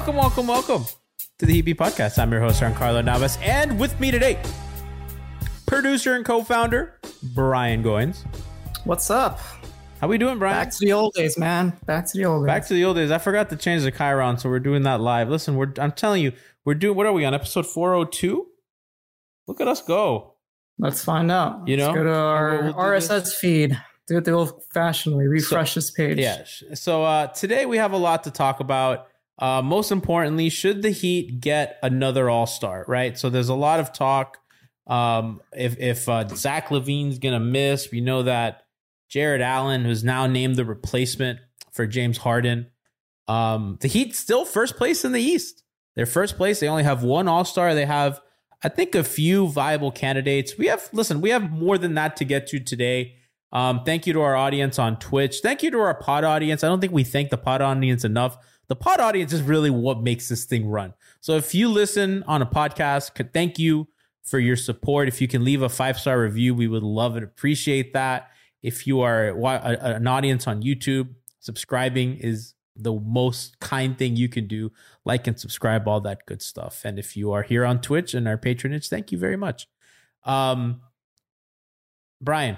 Welcome, welcome, welcome to the Heat Podcast. I'm your host, Carlo Navas, and with me today, producer and co-founder Brian Goins. What's up? How we doing, Brian? Back to the old days, man. Back to the old days. Back to the old days. I forgot to change the Chiron, so we're doing that live. Listen, we're I'm telling you, we're doing. What are we on episode 402? Look at us go. Let's find out. You know? Let's go to our We'll RSS feed. Do it the old fashioned way. Refresh this page. Yeah. So uh, today we have a lot to talk about. Uh, most importantly, should the Heat get another All Star? Right. So there's a lot of talk. Um, if if uh, Zach LaVine's gonna miss, we know that Jarrett Allen, who's now named the replacement for James Harden, um, the Heat still first place in the East. They're first place. They only have one All Star. They have, I think, a few viable candidates. We have listen. We have more than that to get to today. Um, thank you to our audience on Twitch. Thank you to our pod audience. I don't think we thank the pod audience enough. The pod audience is really what makes this thing run. So if you listen on a podcast, could thank you for your support. If you can leave a five star review, we would love and appreciate that. If you are an audience on YouTube, subscribing is the most kind thing you can do. Like and subscribe, all that good stuff. And if you are here on Twitch and our patronage, thank you very much. Um, Brian,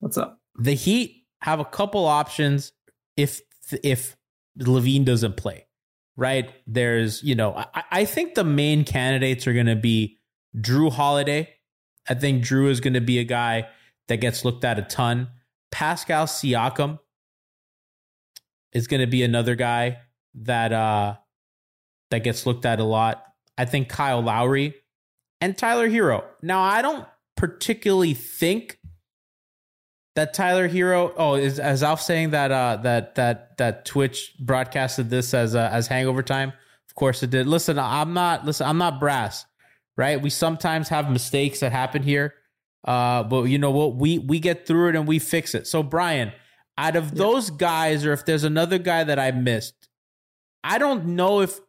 What's up? the Heat have a couple options if if LaVine doesn't play. Right? There's, you know, I, I think the main candidates are going to be Jrue Holiday. I think Jrue is going to be a guy that gets looked at a ton. Pascal Siakam is going to be another guy that uh that gets looked at a lot. I think Kyle Lowry and Tyler Herro. Now, I don't particularly think that Tyler Herro. Oh, is as Alf saying that uh that that that Twitch broadcasted this as uh, as Hangover time. Of course it did. Listen, I'm not listen. I'm not brass, right? We sometimes have mistakes that happen here, uh, but you know what? We we get through it and we fix it. So Brian, out of those guys, or if there's another guy that I missed, I don't know if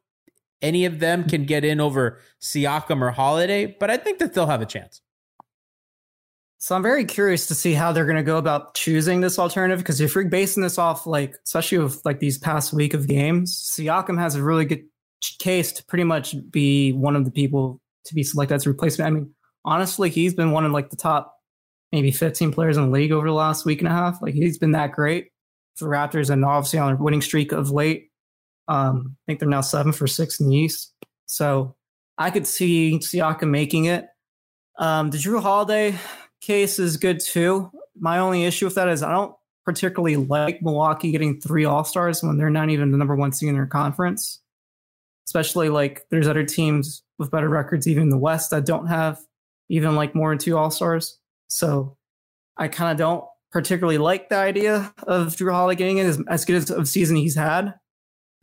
any of them can get in over Siakam or Holiday, but I think that they'll have a chance. So I'm very curious to see how they're going to go about choosing this alternative because if you're basing this off like, especially with like these past week of games, Siakam has a really good case to pretty much be one of the people to be selected as a replacement. I mean, honestly, he's been one of like the top maybe 15 players in the league over the last week and a half. Like he's been that great for Raptors and obviously on a winning streak of late. Um, I think they're now seven for six in the East. So I could see Siakam making it. Um, the Jrue Holiday case is good too. My only issue with that is I don't particularly like Milwaukee getting three All Stars when they're not even the number one seed in their conference. Especially like there's other teams with better records, even in the West, that don't have even like more than two All Stars. So I kind of don't particularly like the idea of Jrue Holiday getting it as, as good as of season he's had.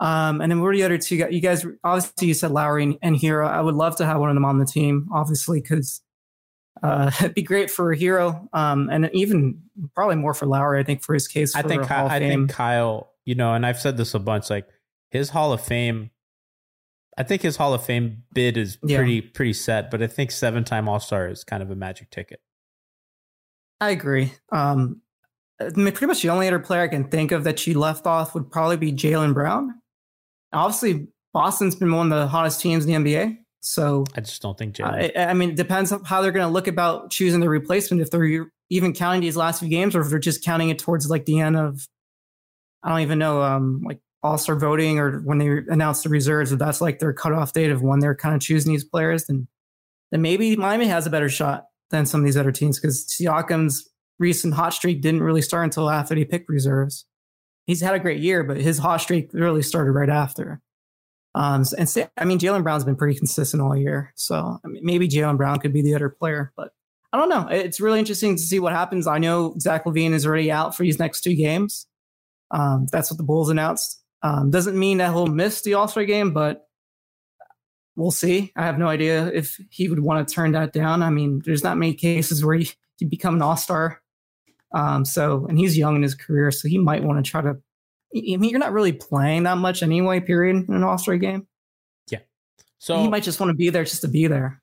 Um, and then what are the other two guys? You guys, obviously, you said Lowry and, and Herro. I would love to have one of them on the team, obviously, because Uh, it'd be great for a Herro, um, and even probably more for Lowry. I think for his case. I think Kyle, I think Kyle, you know, and I've said this a bunch. Like his Hall of Fame, I think his Hall of Fame bid is Yeah. pretty pretty set. But I think seven time All Star is kind of a magic ticket. I agree. Um, mean, pretty much the only other player I can think of that she left off would probably be Jaylen Brown. Obviously, Boston's been one of the hottest teams in the NBA. So, I just don't think Jaylen. I, I mean, it depends on how they're going to look about choosing the replacement. If they're even counting these last few games, or if they're just counting it towards like the end of, I don't even know, um, like All Star voting, or when they announce the reserves. If that's like their cutoff date of when they're kind of choosing these players, then then maybe Miami has a better shot than some of these other teams because Siakam's recent hot streak didn't really start until after he picked reserves. He's had a great year, but his hot streak really started right after. Um, and say, I mean, Jaylen Brown's been pretty consistent all year, so I mean, maybe Jaylen Brown could be the other player, but I don't know. It's really interesting to see what happens. I know Zach LaVine is already out for these next two games. Um, that's what the Bulls announced. Um, doesn't mean that he'll miss the All Star game, but we'll see. I have no idea if he would want to turn that down. I mean, there's not many cases where he could become an All Star. Um, so, and he's young in his career, so he might want to try to. I mean, you're not really playing that much anyway. Period in an All Star game. Yeah. So he might just want to be there just to be there.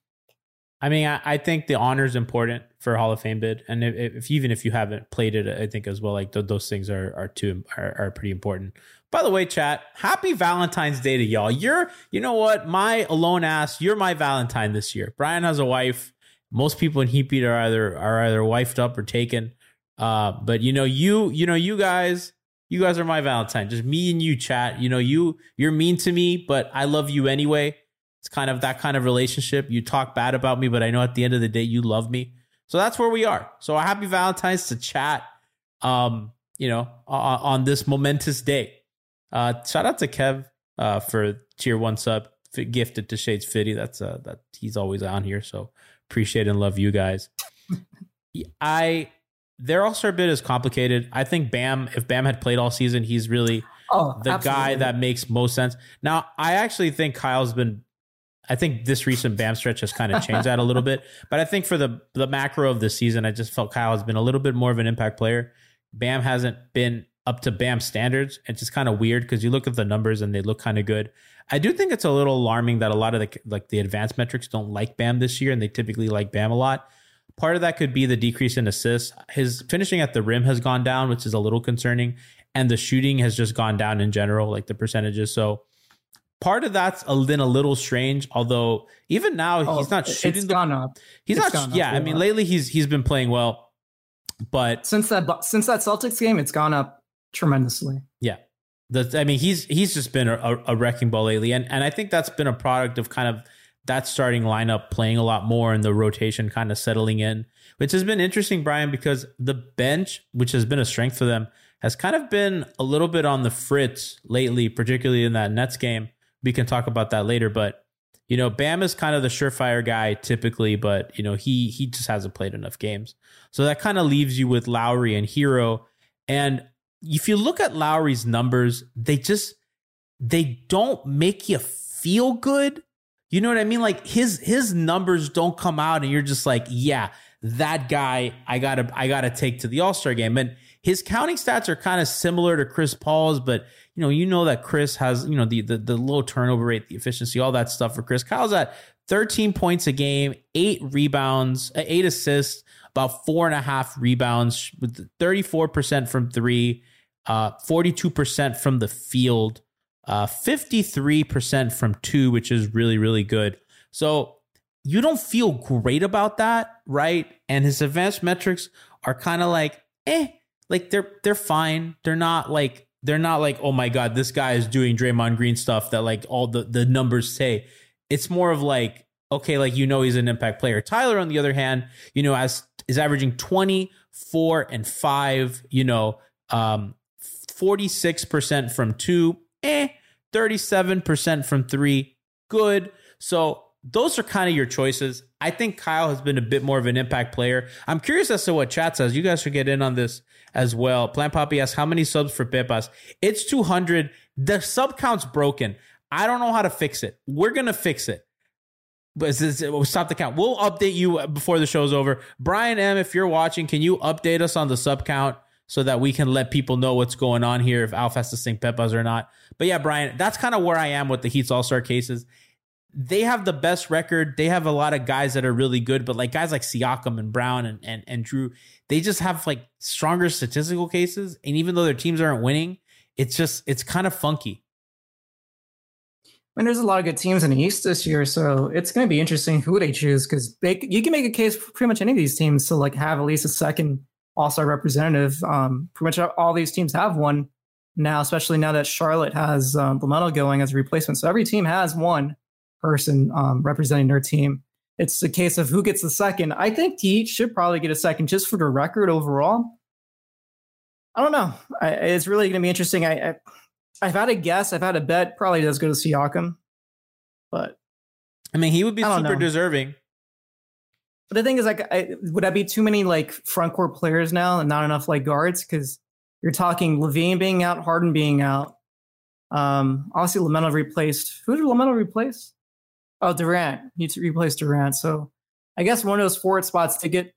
I mean, I, I think the honor is important for Hall of Fame bid, and if, if even if you haven't played it, I think as well, like th- those things are are too are, are pretty important. By the way, chat, happy Valentine's Day to y'all. You're, you know what, my alone ass, you're my Valentine this year. Brian has a wife. Most people in Heat Beat are either are either wifed up or taken. Uh, but you know, you, you know, you guys, you guys are my Valentine. Just me and you, chat. You know, you you're mean to me, but I love you anyway. It's kind of that kind of relationship. You talk bad about me, but I know at the end of the day you love me. So that's where we are. So a happy Valentine's to chat. Um, you know, on, on this momentous day. Uh, shout out to Kev uh, for tier one sub gifted to Shades Fitty. That's uh, that he's always on here. So appreciate and love you guys. I their All Star bid is complicated. I think Bam, if Bam had played all season, he's really Oh, the guy that makes most sense. Now, I actually think Kyle's been. I think this recent Bam stretch has kind of changed that a little bit, but I think for the the macro of the season, I just felt Kyle has been a little bit more of an impact player. Bam hasn't been up to Bam standards. It's just kind of weird because you look at the numbers and they look kind of good. I do think it's a little alarming that a lot of the like the advanced metrics don't like Bam this year, and they typically like Bam a lot. Part of that could be the decrease in assists. His finishing at the rim has gone down, which is a little concerning, and the shooting has just gone down in general, like the percentages. So part of that's a, been a little strange. Although even now Oh, he's not it's shooting. The, gone up he's it's not. Yeah, I mean lately he's he's been playing well, but since that since that Celtics game. It's gone up tremendously. Yeah. The, I mean, he's he's just been a, a wrecking ball lately, and and I think that's been a product of kind of that starting lineup playing a lot more and the rotation kind of settling in, which has been interesting, Brian, because the bench, which has been a strength for them, has kind of been a little bit on the fritz lately, particularly in that Nets game. We can talk about that later, but you know, Bam is kind of the surefire guy typically, but you know, he he just hasn't played enough games, so that kind of leaves you with Lowry and Herro, and if you look at Lowry's numbers, they just they don't make you feel good. You know what I mean? Like his his numbers don't come out and you're just like, yeah, that guy I gotta I gotta take to the All-Star game. And his counting stats are kind of similar to Chris Paul's, but you know, you know that Chris has, you know, the the, the low turnover rate, the efficiency, all that stuff for Chris. Kyle's at 13 points a game, eight rebounds, uh, eight assists, about four and a half rebounds, with 34% from three, uh, 42% from the field, uh, 53% from two, which is really, really good. So you don't feel great about that, right? And his advanced metrics are kind of like, eh, like they're they're fine. They're not like they're not like, oh my god, this guy is doing Draymond Green stuff that like all the the numbers say. It's more of like, okay, like you know he's an impact player. Tyler, on the other hand, you know, as is averaging 24 and 5, you know, um 46% from two, eh, 37% from three, good. So those are kind of your choices. I think Kyle has been a bit more of an impact player. I'm curious as to what chat says. You guys should get in on this as well. Plant Poppy asks, how many subs for Pepas? It's 200. The sub count's broken. I don't know how to fix it. We're going to fix it. but it's- we'll stop the count. We'll update you before the show's over. Brian M, if you're watching, can you update us on the sub count so that we can let people know what's going on here if Alf has to sing Pepas or not? But yeah, Brian, that's kind of where I am with the Heat's All Star cases. They have the best record. They have a lot of guys that are really good, but like guys like Siakam and Brown and, and, and Jrue, they just have like stronger statistical cases. And even though their teams aren't winning, it's just, it's kind of funky. I mean, there's a lot of good teams in the East this year, so it's going to be interesting who they choose because you can make a case for pretty much any of these teams to like have at least a second All Star representative. Um, pretty much all these teams have one now, especially now that Charlotte has um, LaMelo going as a replacement. So every team has one person um, representing their team. It's a case of who gets the second. I think Heat should probably get a second just for the record overall. I don't know. I, it's really going to be interesting. I, I I've had a guess. I've had a bet. Probably does go to Siakam, but I mean, he would be super know. deserving. But the thing is, like, I, would that be too many like front court players now and not enough like guards? Because you're talking LaVine being out, Harden being out. Um, obviously LaMelo replaced. Who did LaMelo replace? Oh, Durant. He replaced Durant. So I guess one of those forward spots to get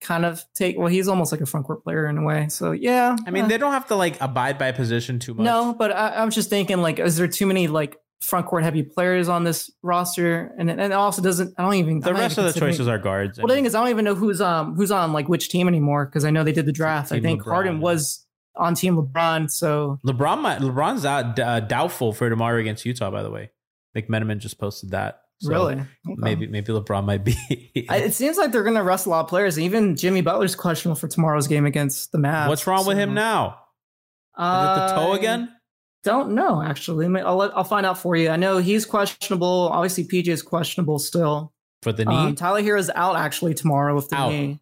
kind of take. Well, he's almost like a front court player in a way. So yeah. I mean, uh, they don't have to like abide by position too much. No, but I, I was just thinking, like, is there too many like front court heavy players on this roster? And and it also doesn't. I don't even. the I'm rest even of the choices are guards. Well, the thing is, I don't even know who's um who's on like which team anymore because I know they did the draft. I think LeBron, Harden was on Team LeBron, so LeBron, might, LeBron's out uh, doubtful for tomorrow against Utah. By the way, McMenamin just posted that. So really, Okay. maybe maybe LeBron might be. It seems like they're going to rest a lot of players. Even Jimmy Butler's questionable for tomorrow's game against the Mavs. What's wrong with him now? Is it the toe again? Don't know actually. I'll let, I'll find out for you. I know he's questionable. Obviously, PJ is questionable still. For the knee? Um, Tyler Herro is out actually tomorrow with the Out. knee.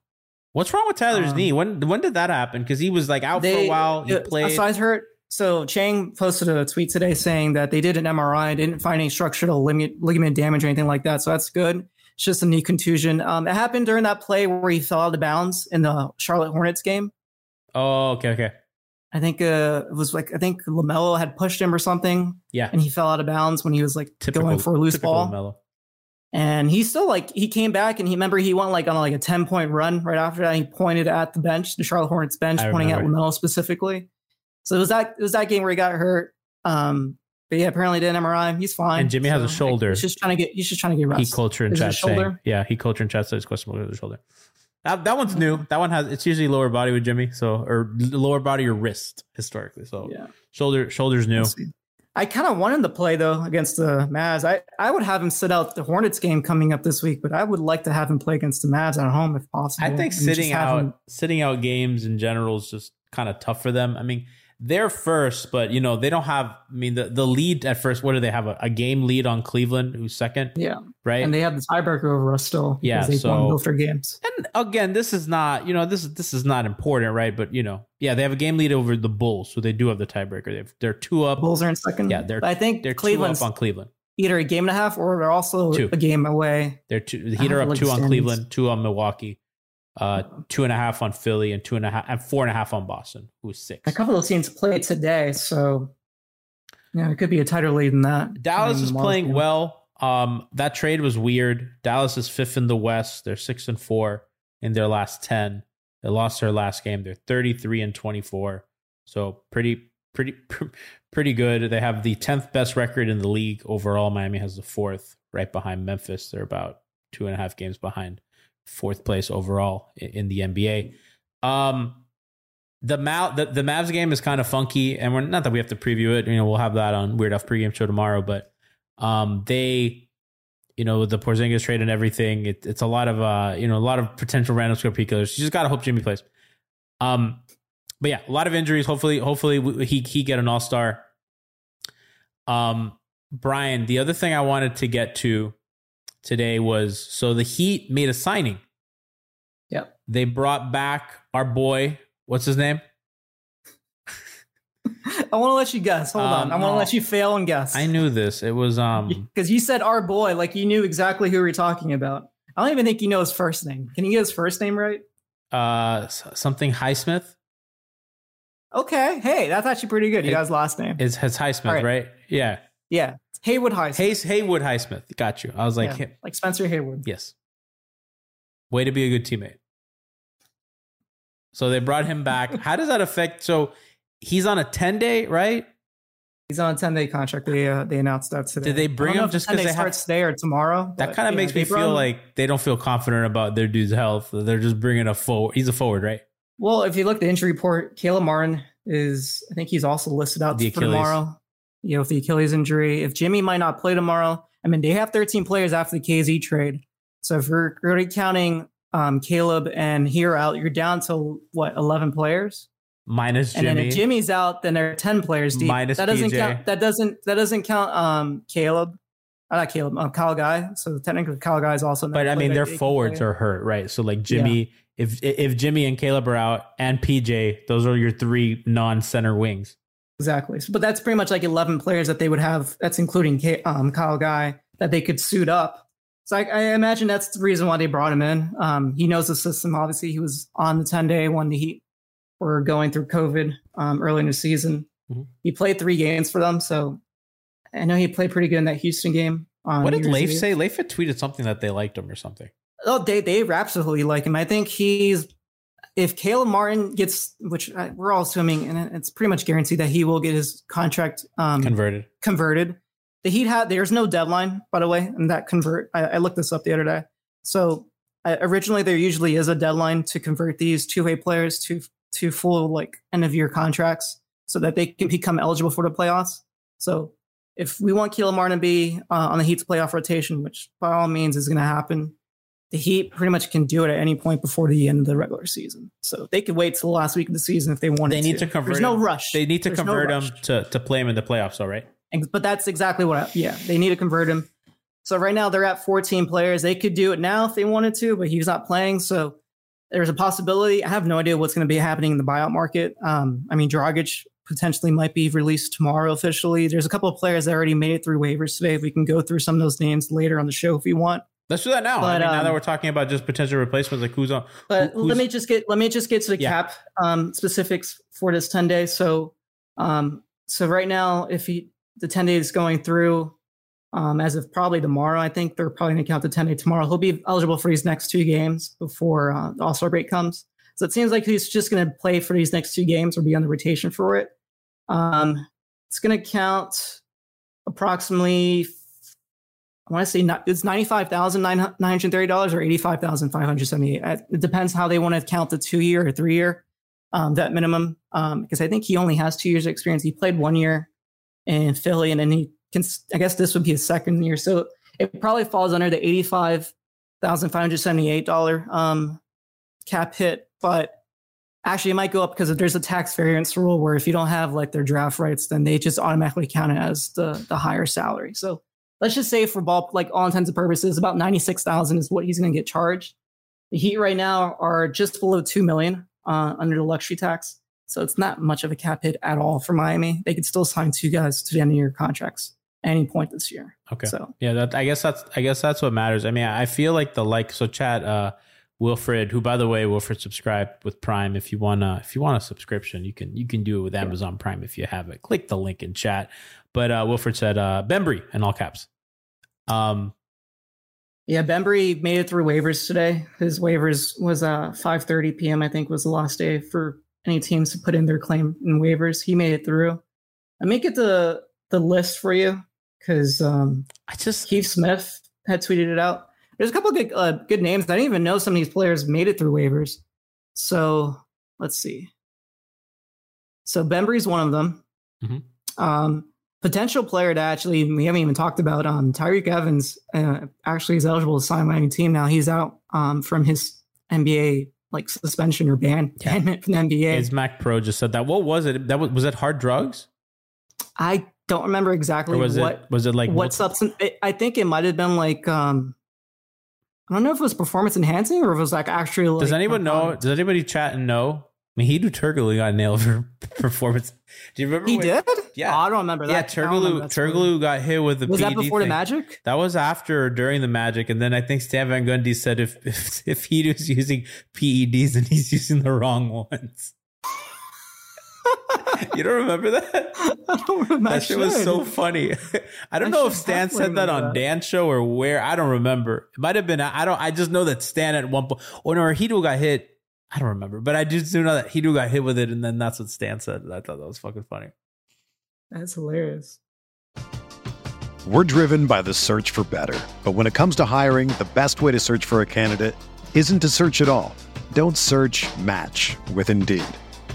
What's wrong with Tyler's um, knee? When when did that happen? Because he was like out for a while. He uh, played. So I heard. So Chiang posted a tweet today saying that they did an MRI, didn't find any structural ligament, ligament damage or anything like that. So that's good. It's just a knee contusion. Um, it happened during that play where he fell out of bounds in the Charlotte Hornets game. oh, okay, okay. I think uh, it was like I think LaMelo had pushed him or something, Yeah. and he fell out of bounds when he was like Typical, going for a loose ball. Melo. And he still like he came back and he remember he went like on like a 10 point run right after that. He pointed at the bench, the Charlotte Hornets bench, I pointing at. LaMelo specifically. So it was that it was that game where he got hurt. Um, but yeah, apparently did an MRI. He's fine. And Jimmy has a So, shoulder. He's just trying to get he's just trying to get right. He culture in Is chat saying, yeah, he culture in chat says questionable with the shoulder. That that one's new. That one has it's usually lower body with Jimmy, so or lower body or wrist historically. So Yeah. shoulder shoulders new. I kind of wanted to play though against the Mavs. I, I would have him sit out the Hornets game coming up this week, but I would like to have him play against the Mavs at home if possible. I think and sitting out him- sitting out games in general is just kind of tough for them. I mean, they're first, but you know they don't have. I mean, the the lead at first. What do they have? A, a game lead on Cleveland, who's second, yeah, right? and they have the tiebreaker over us still. Yeah, they've so- won both their games. And again, this is not, you know, this is this is not important, right? But you know, yeah, they have a game lead over the Bulls, so they do have the tiebreaker. They've, they're two up. Bulls are in second. Yeah, they're But I think they're Cleveland's two up on Cleveland. either a game and a half or they're also Two. a game away. They're two. The Heat are up two on. Cleveland, two on Milwaukee, uh, two and a half on Philly, and two and a half and four and a half on Boston, who's six. A couple of teams play today, so yeah, it could be a tighter lead than that. Dallas is playing well. Um, that trade was weird. Dallas is fifth in the West. They're six and four in their last ten. They lost their last game. They're thirty three and twenty four. So pretty, pretty, pretty good. They have the tenth best record in the league overall. Miami has the fourth, right behind Memphis. They're about two and a half games behind fourth place overall in the NBA. Um, the Mal the, the Mavs game is kind of funky, and we're not that we have to preview it. You know, we'll have that on Weird F pregame show tomorrow. But um, they, you know, the Porzingis trade and everything. It, it's a lot of uh, you know, a lot of potential random score peak killers. You just gotta hope Jimmy plays. Um, but yeah, a lot of injuries. Hopefully, hopefully he he get an All Star. Um, Brian, the other thing I wanted to get to today was so the Heat made a signing. Yep. They brought back our boy. What's his name? I want to let you guess. Hold Um, on, I want to no. let you fail and guess. I knew this. It was um because you said our boy, like you knew exactly who we were talking about. I don't even think you know his first name. Can you get his first name right? uh something Highsmith. Okay, hey, that's actually pretty good. You It- his last name. Is has Highsmith, right. right? Yeah. yeah, Haywood High. Hayes Haywood Highsmith. Got you. I was like, yeah, like Spencer Haywood. yes. Way to be a good teammate. So they brought him back. How does that affect? So he's on a ten day, right? He's on a 10 day contract. They uh, they announced that today. Did they bring him just because 10 they have- today or tomorrow? That kind of makes they me feel him- like they don't feel confident about their dude's health. They're just bringing a forward. He's a forward, right? Well, if you look at the injury report, Caleb Martin is, I think he's also listed out The for Achilles. tomorrow. You know, with the Achilles injury. If Jimmy might not play tomorrow, I mean, they have 13 players after the KZ trade. So if you're already counting um, Caleb and Herro out, you're down to what, 11 players? Minus And then Jimmy. if Jimmy's out, then there are 10 players deep. Minus that doesn't PJ. count. That doesn't, that doesn't count um, Caleb. Uh, not Caleb, um, Kyle Guy. So technically, Kyle Guy is also. but I mean, their forwards are hurt, right? So like Jimmy, if if Jimmy and Caleb are out, and PJ, those are your three non-center wings. Exactly. But that's pretty much like 11 players that they would have. That's including um, Kyle Guy that they could suit up. So I, I imagine that's the reason why they brought him in. Um, he knows the system. Obviously, he was on the 10 day when the Heat were going through COVID um, early in the season. Mhm. He played three games for them. So I know he played pretty good in that Houston game. on what did New Leif say? Leif had tweeted something that they liked him or something. Oh, they they absolutely like him. I think he's if Caleb Martin gets, which I, we're all assuming, and it's pretty much guaranteed that he will get his contract um, Converted. converted. The Heat had there's no deadline, by the way, and that convert. I, I looked this up the other day. So uh, originally there usually is a deadline to convert these two way players to to full like end of year contracts, so that they can become eligible for the playoffs. So if we want Caleb Martin to be uh, on the Heat's playoff rotation, which by all means is going to happen, the Heat pretty much can do it at any point before the end of the regular season. So they could wait till the last week of the season if they wanted. They need to convert There's no rush. They need to There's no convert him to to play him in the playoffs. All right. And- But that's exactly what, I, yeah, they need to convert him. So right now they're at 14 players. They could do it now if they wanted to, but he's not playing. So there's a possibility. I have no idea what's going to be happening in the buyout market. Um, I mean, Dragic potentially might be released tomorrow officially. There's a couple of players that already made it through waivers today. If we can go through some of those names later on the show if you want. Let's do that now. I But, mean, now um, that we're talking about just potential replacements, like who's on? But Who- let me just get let me just get to the Yeah. cap um, specifics for this 10 days. So um, so right now, if he the 10 days going through um, as of probably tomorrow, I think they're probably going to count the 10 day tomorrow. He'll be eligible for these next two games before uh, the All Star break comes. So it seems like he's just going to play for these next two games or be on the rotation for it. Um, it's going to count approximately I want to say not, it's ninety five thousand nine hundred thirty dollars or eighty five thousand five hundred seventy. It depends how they want to count the two year or three year um, that minimum. Um, because I think he only has two years of experience. He played one year in Philly, and then he can. I guess this would be his second year, so it probably falls under the eighty five thousand five hundred seventy eight dollar um, cap hit. But actually, it might go up because there's a tax variance rule where if you don't have like their draft rights, then they just automatically count it as the the higher salary. So let's just say for ball like all intents and purposes about 96,000 is what he's going to get charged. The Heat right now are just below 2 million uh, under the luxury tax. So it's not much of a cap hit at all for Miami. They could still sign two guys to the end of your contracts any point this year. Okay. So Yeah, that I guess that's I guess that's what matters. I mean, I feel like the like so chat uh Wilfred, who by the way, Wilfred subscribed with Prime. If you wanna if you want a subscription, you can you can do it with Amazon Prime if you have it. Click the link in chat. But uh Wilfred said uh Bembry in all caps. Um yeah, Bembry made it through waivers today. His waivers was uh 5:30 p.m. I think was the last day for any teams to put in their claim in waivers. He made it through. I may get the the list for you because um, I just Keith Smith had tweeted it out. There's a couple of good, uh, good names. I didn't even know some of these players made it through waivers. So let's see. So Bembry's one of them. Mhm. Um, potential player to actually we haven't even talked about. Um, Tyreke Evans uh, actually is eligible to sign any team now. He's out um, from his NBA like suspension or ban Yeah. banment from the NBA. Is Mac Pro just said that. What was it? That was was it hard drugs? I don't remember exactly Or was what it was it like what substance it, i think it might have been like um i don't know if it was performance enhancing or if it was like actually like, Does anyone know? um, Does anybody chat and know? I mean, he do Turkoglu got nailed for performance. Do you remember? he when- did Yeah. oh, i don't remember that I don't remember Turkoglu. that story. Turkoglu got hit with the. was that PED before the magic That was after or during the Magic, and then I think Stan Van Gundy said if if, if he was using PEDs and he's using the wrong ones. you don't remember that? I don't remember. That shit was so funny. I don't I know if Stan said that on remember that. Dan's show or where. I don't remember. It might have been. I don't. I just know that Stan at one point, or no, Hedo got hit. I don't remember, but I just do know that Hedo got hit with it, and then that's what Stan said. I thought that was fucking funny. That's hilarious. We're driven by the search for better. But when it comes to hiring, the best way to search for a candidate isn't to search at all. Don't search match with Indeed.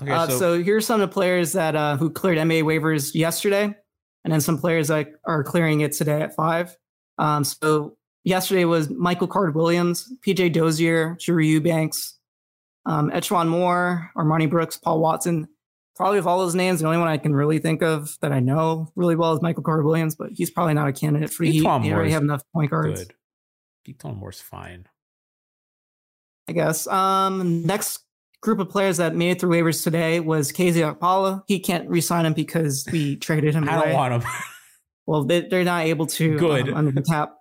Okay, uh, so, here's some of the players that uh, who cleared MA waivers yesterday, and then some players that are clearing it today at five. Um, so yesterday was Michael Carter-Williams, PJ Dozier, Drew Eubanks, um, E'Twaun Moore, Armani Brooks, Paul Watson. Probably of all those names, the only one I can really think of that I know really well is Michael Carter-Williams, but he's probably not a candidate for Heat. E'Twaun He already have enough point guards, good. Keaton Moore's fine. I guess. Um, next group of players that made it through waivers today was KZ Okpala. He can't re-sign him because we traded him I away. don't want him. Well, they, they're not able to Good. um, under the cap.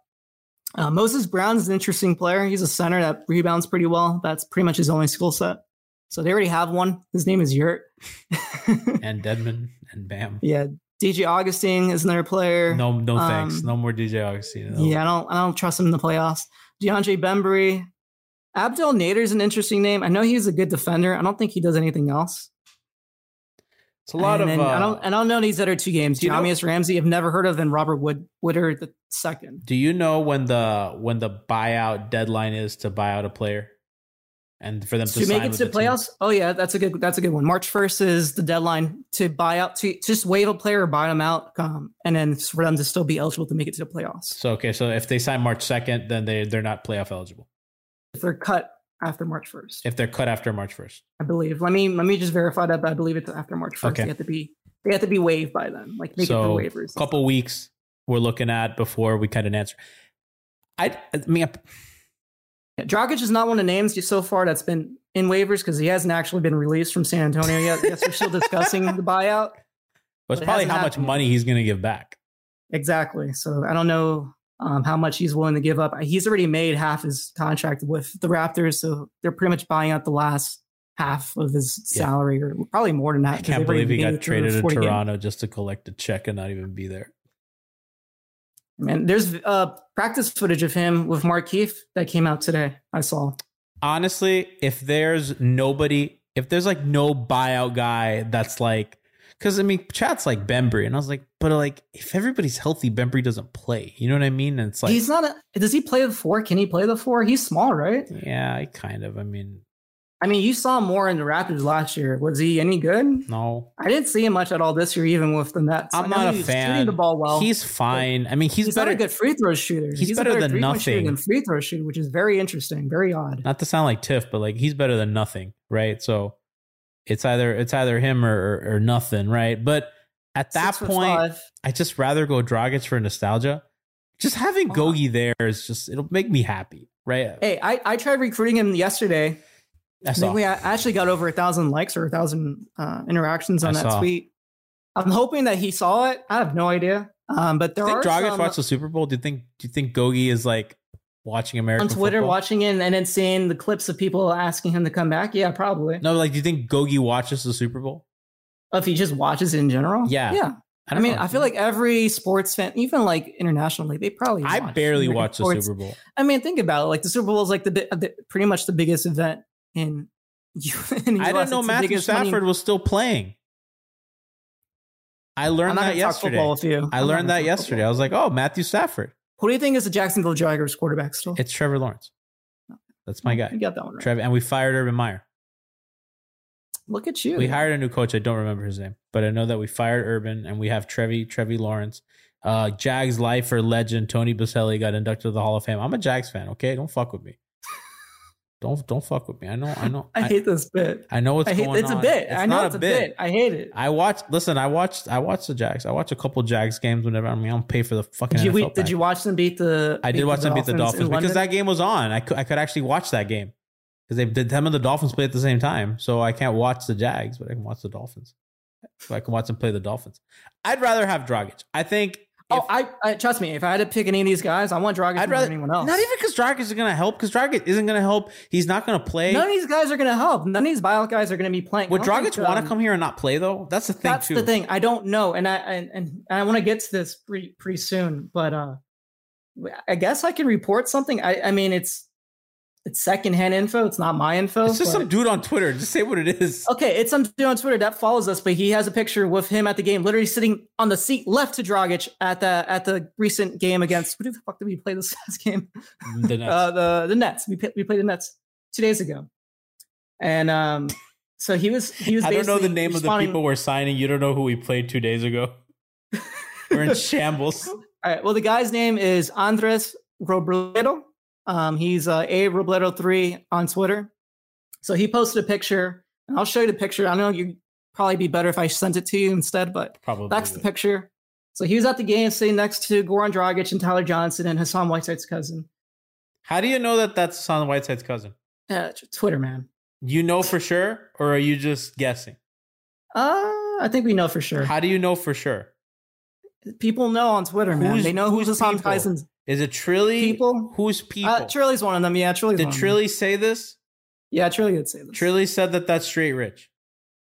Uh, Moses Brown is an interesting player. He's a center that rebounds pretty well. That's pretty much his only skill set. So they already have one. His name is Yurt. and Dedmon and Bam. yeah, DJ Augustin is another player. No, no thanks. Um, No more DJ Augustin. No. Yeah, I don't. I don't trust him in the playoffs. DeAndre Bembry, Abdel Nader is an interesting name. I know he's a good defender. I don't think he does anything else. It's a lot and of. Uh, I don't. I don't know these other two games. You know- Ramsey, I've never heard of, and Robert Wood Woodard the second. do you know when the when the buyout deadline is to buy out a player, and for them to, to make it to the team? playoffs. Oh yeah, that's a good. That's a good one. March first is the deadline to buy out to just waive a player or buy them out, um, and then for them to still be eligible to make it to the playoffs. So okay, so if they sign March second, then they they're not playoff eligible. If they're cut after March first, If they're cut after March first, I believe. Let me let me just verify that. But I believe it's after March first. Okay. They have to be they have to be waived by then. Like make it so through waivers. a couple weeks we're looking at before we cut an answer. I, I mean, I- Yeah, Dragic is not one of the names so far that's been in waivers because he hasn't actually been released from San Antonio yet. Yes, we're still discussing the buyout. it's It probably hasn't how much money he's going to give back. Exactly. So I don't know um, how much he's willing to give up. He's already made half his contract with the Raptors, so they're pretty much buying out the last half of his Yeah. salary, or probably more than that. I can't believe he got traded to 40 games. Toronto just to collect a check and not even be there. Man, there's uh, practice footage of him with Mark Keefe that came out today. I saw. honestly, if there's nobody, if there's like no buyout guy that's like, because I mean, chat's like Bembry, and I was like, but like, if everybody's healthy, Bembry doesn't play. You know what I mean? And it's like, he's not. A, does he play the four? Can he play the four? He's small, right? yeah, I kind of. I mean, I mean, you saw more in the Raptors last year. Was he any good? no, I didn't see him much at all this year, even with the Nets. I'm not a was shooting. The ball well. he's fine. I mean, he's, He's, better. not a good free throw shooter. he's a better than nothing. than free throw shooter, which is very interesting, very odd. not to sound like Tiff, but like he's better than nothing, right? So it's either it's either him or or, or nothing, right? But at that Six point. I just rather go Dragic for nostalgia. Just having Oh. Gogi there is just it'll make me happy, right? Hey, I, I tried recruiting him yesterday I That's think we actually got over a thousand likes or a thousand uh, interactions on I that saw. tweet. I'm hoping that he saw it. I have no idea. Um, but Do there you think are Dragic some watched the Super Bowl? Do you think do you think Gogi is like watching American on Twitter football? watching it and then seeing the clips of people asking him to come back. Yeah, probably. No, like do you think Gogi watches the Super Bowl? Oh, if he just watches it in general. Yeah. Yeah. I, don't mean, know. I feel like every sports fan, even like internationally, they probably. I watch barely American watch the. Super Bowl. I mean, think about it. Like the Super Bowl is like the, uh, the pretty much the biggest event in. in the I didn't know Matthew biggest money- Stafford was still playing. I learned that yesterday. football you. I I'm learned that yesterday. I was like, oh, Matthew Stafford. Who do you think is the Jacksonville Jaguars quarterback still? It's Trevor Lawrence. Oh. That's my oh, You guy. got that one right. Trevor, and we fired Urban Meyer. Look at you. We hired a new coach. I don't remember his name, but I know that we fired Urban and we have Trevi, Trevi Lawrence. Uh, Jags lifer legend Tony Boselli got inducted to the Hall of Fame. I'm a Jags fan. Okay, don't fuck with me. don't don't fuck with me. I know. I know. I hate this bit. I know what's I hate. going It's on. a bit. It's I know it's a bit. I hate it. I watch. Listen, I watched. I watched the Jags. I watch a couple Jags games whenever. I mean, I don't pay for the fucking. Did you we, did you watch them beat the? I did watch them beat the Dolphins because London? that game was on. I could. I could actually watch that game because they did them and the Dolphins play at the same time. So I can't watch the Jags, but I can watch the Dolphins. So I can watch them play the Dolphins. I'd rather have Dragic. I think. Oh, if- I, I trust me. If I had to pick any of these guys, I want Dragic I'd rather anyone else. Not even because Dragic is going to help. Because Dragic isn't going to help. He's not going to play. None of these guys are going to help. None of these buyout guys are going to be playing. Would Dragic want um, to come here and not play though? That's the thing That's too. the thing. I don't know, and I and, and I want to get to this pretty pretty soon. But uh, I guess I can report something. I I mean, it's it's secondhand info. It's not my info. It's just but- some dude on Twitter. Just say what it is. Okay, it's some dude on Twitter that follows us, but he has a picture with him at the game, literally sitting on the seat left to Dragic at the at the recent game against who the fuck did we play this last game? The Nets. Uh, the the Nets. We we played the Nets two days ago, and um, so he was he was. I don't know the basically name of the people we're signing. You don't know who we played two days ago. We're in shambles. All right. Well, the guy's name is Andres Robledo. Um, he's uh, a Robledo three on Twitter. So he posted a picture, and I'll show you the picture. I know you'd probably be better if I sent it to you instead, but Probably. that's the picture. So he was at the game sitting next to Goran Dragic and Tyler Johnson and Hassan Whiteside's cousin. How do you know that that's Hassan Whiteside's cousin? Uh, Twitter man. You know for sure, or are you just guessing? Uh, I think we know for sure. How do you know for sure? People know on Twitter, man. Who's- they know who's who's Hassan people? Is it Trilly? People? Who's people? Uh, Trilly's one of them. Yeah, Trilly. Did one. Trilly say this? Yeah, Trilly would say this. Trilly said that that's straight rich.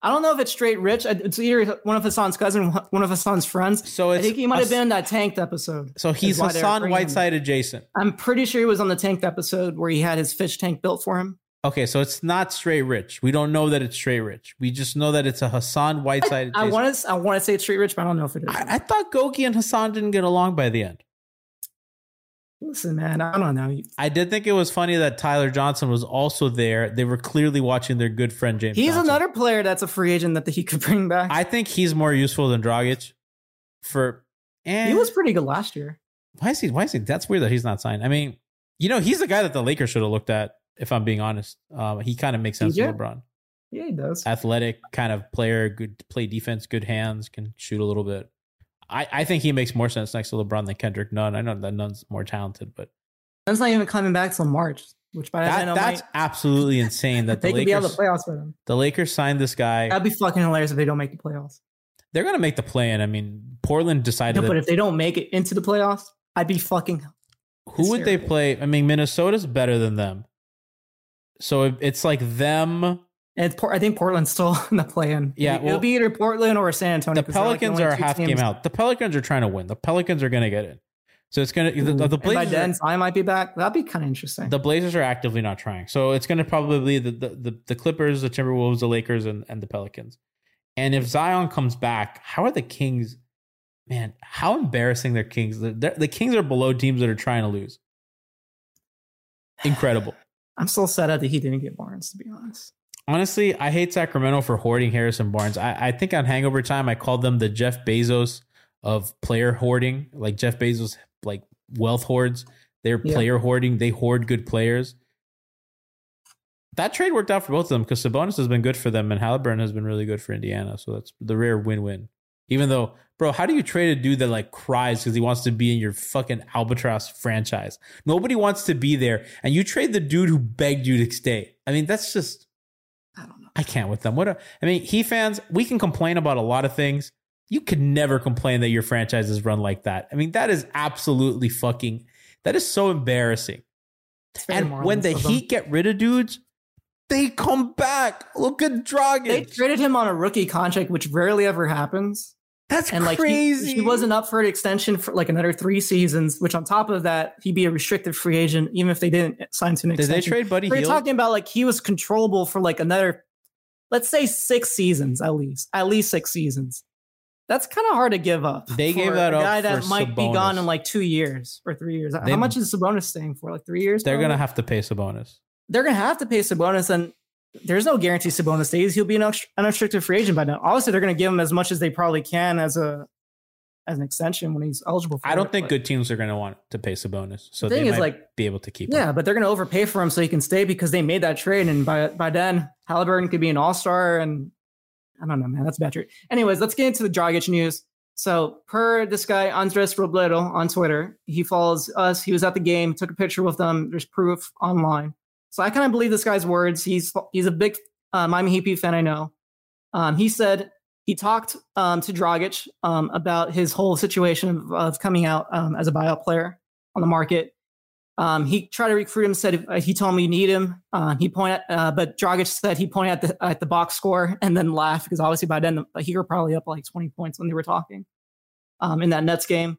I don't know if it's straight rich. It's either one of Hassan's cousin, one of Hassan's friends. So I think he might have been in that tanked episode. So he's Hassan bringing him. Whiteside adjacent. I'm pretty sure he was on the tanked episode where he had his fish tank built for him. Okay, so it's not straight rich. We don't know that it's straight rich. We just know that it's a Hassan Whiteside. I want to I want to say it's straight rich, but I don't know if it is. I, I thought Goki and Hassan didn't get along by the end. Listen, man, I don't know. I did think it was funny that Tyler Johnson was also there. They were clearly watching their good friend James. He's Johnson. another player that's a free agent that he could bring back. I think he's more useful than Dragic. For and he was pretty good last year. why is he? Why is he? That's weird that he's not signed. I mean, you know, he's the guy that the Lakers should have looked at. If I'm being honest, um, he kind of makes sense DJ? to LeBron. Yeah, he does. Athletic kind of player, good play defense, good hands, can shoot a little bit. I, I think he makes more sense next to LeBron than Kendrick Nunn. I know that Nunn's more talented, but That's not even coming back till March, which by that, then that's might, absolutely insane. That the they could be out of Lakers, the playoffs with him. the Lakers signed this guy. That'd be fucking hilarious if they don't make the playoffs. They're gonna make the play in. I mean, Portland decided No, that but if they don't make it into the playoffs, I'd be fucking. who would they play? I mean, Minnesota's better than them. So it- it's like them. And it's, I think Portland's still in the play-in. Yeah, it'll well- be either Portland or San Antonio. The they're, like, Pelicans are half game out. The Pelicans are trying to win. The Pelicans are gonna get in. So it's gonna the, the, the And by Blazers. then, Zion might be back. That'd be kind of interesting. the Blazers are actively not trying. So it's gonna probably be the the, the, the Clippers, the Timberwolves, the Lakers, and, and the Pelicans. And if Zion comes back, how are the Kings? Man, how embarrassing their Kings. The, the, the Kings are below teams that are trying to lose. Incredible. I'm still sad that he didn't get Barnes, to be honest. Honestly, I hate Sacramento for hoarding Harrison Barnes. I, I think on Hangover Time, I called them the Jeff Bezos of player hoarding. Like Jeff Bezos, like wealth hoards. They're Yeah. player hoarding. They hoard good players. That trade worked out for both of them because Sabonis has been good for them and Halliburton has been really good for Indiana. So that's the rare win-win. Even though, bro, how do you trade a dude that like cries because he wants to be in your fucking albatross franchise? Nobody wants to be there, and you trade the dude who begged you to stay. I mean, that's just I don't know. I can't with them. What a, I mean, he fans, we can complain about a lot of things. You could never complain that your franchise is run like that. I mean, that is absolutely fucking. That is so embarrassing. And when the morons of them. Heat get rid of dudes, they come back. Look at Dragic. they traded him on a rookie contract, which rarely ever happens. That's And like he- crazy. He, wasn't up for an extension for like another three seasons. Which on top of that, he'd be a restricted free agent even if they didn't sign to an Did they extension. trade Buddy We're talking about like he was controllable for like another, let's say six seasons at least, at least six seasons. That's kind of hard to give up. They gave that up. a up guy that might be gone in like two years or three years. They- How much is Sabonis staying for? Like three years? They're probably? gonna have to pay Sabonis. they're gonna have to pay Sabonis, and there's no guarantee Sabonis stays. He'll be an unrestricted free agent by now. Obviously, they're gonna give him as much as they probably can as a as an extension when he's eligible. for I don't it, think good teams are gonna want to pay Sabonis, so The they thing is, might like- be able to keep him. Yeah, but they're gonna overpay for him so he can stay because they made that trade, and by by then Halliburton could be an all star, and I don't know, man, that's a bad trade. Anyways, let's get into the Dragic news. So, per this guy Andres Robledo on Twitter, he follows us. He was at the game, took a picture with them. There's proof online. So I kind of believe this guy's words. He's he's a big uh, Miami Heat fan, I know. Um, he said he talked um, to Dragic um, about his whole situation of, of coming out um, as a buyout player on the market. Um, he tried to recruit him. Said uh, he told me you need him. Uh, he pointed, uh, but Dragic said he pointed at the at the box score and then laughed because obviously by then the Heat were probably up like twenty points when they were talking um, in that Nets game.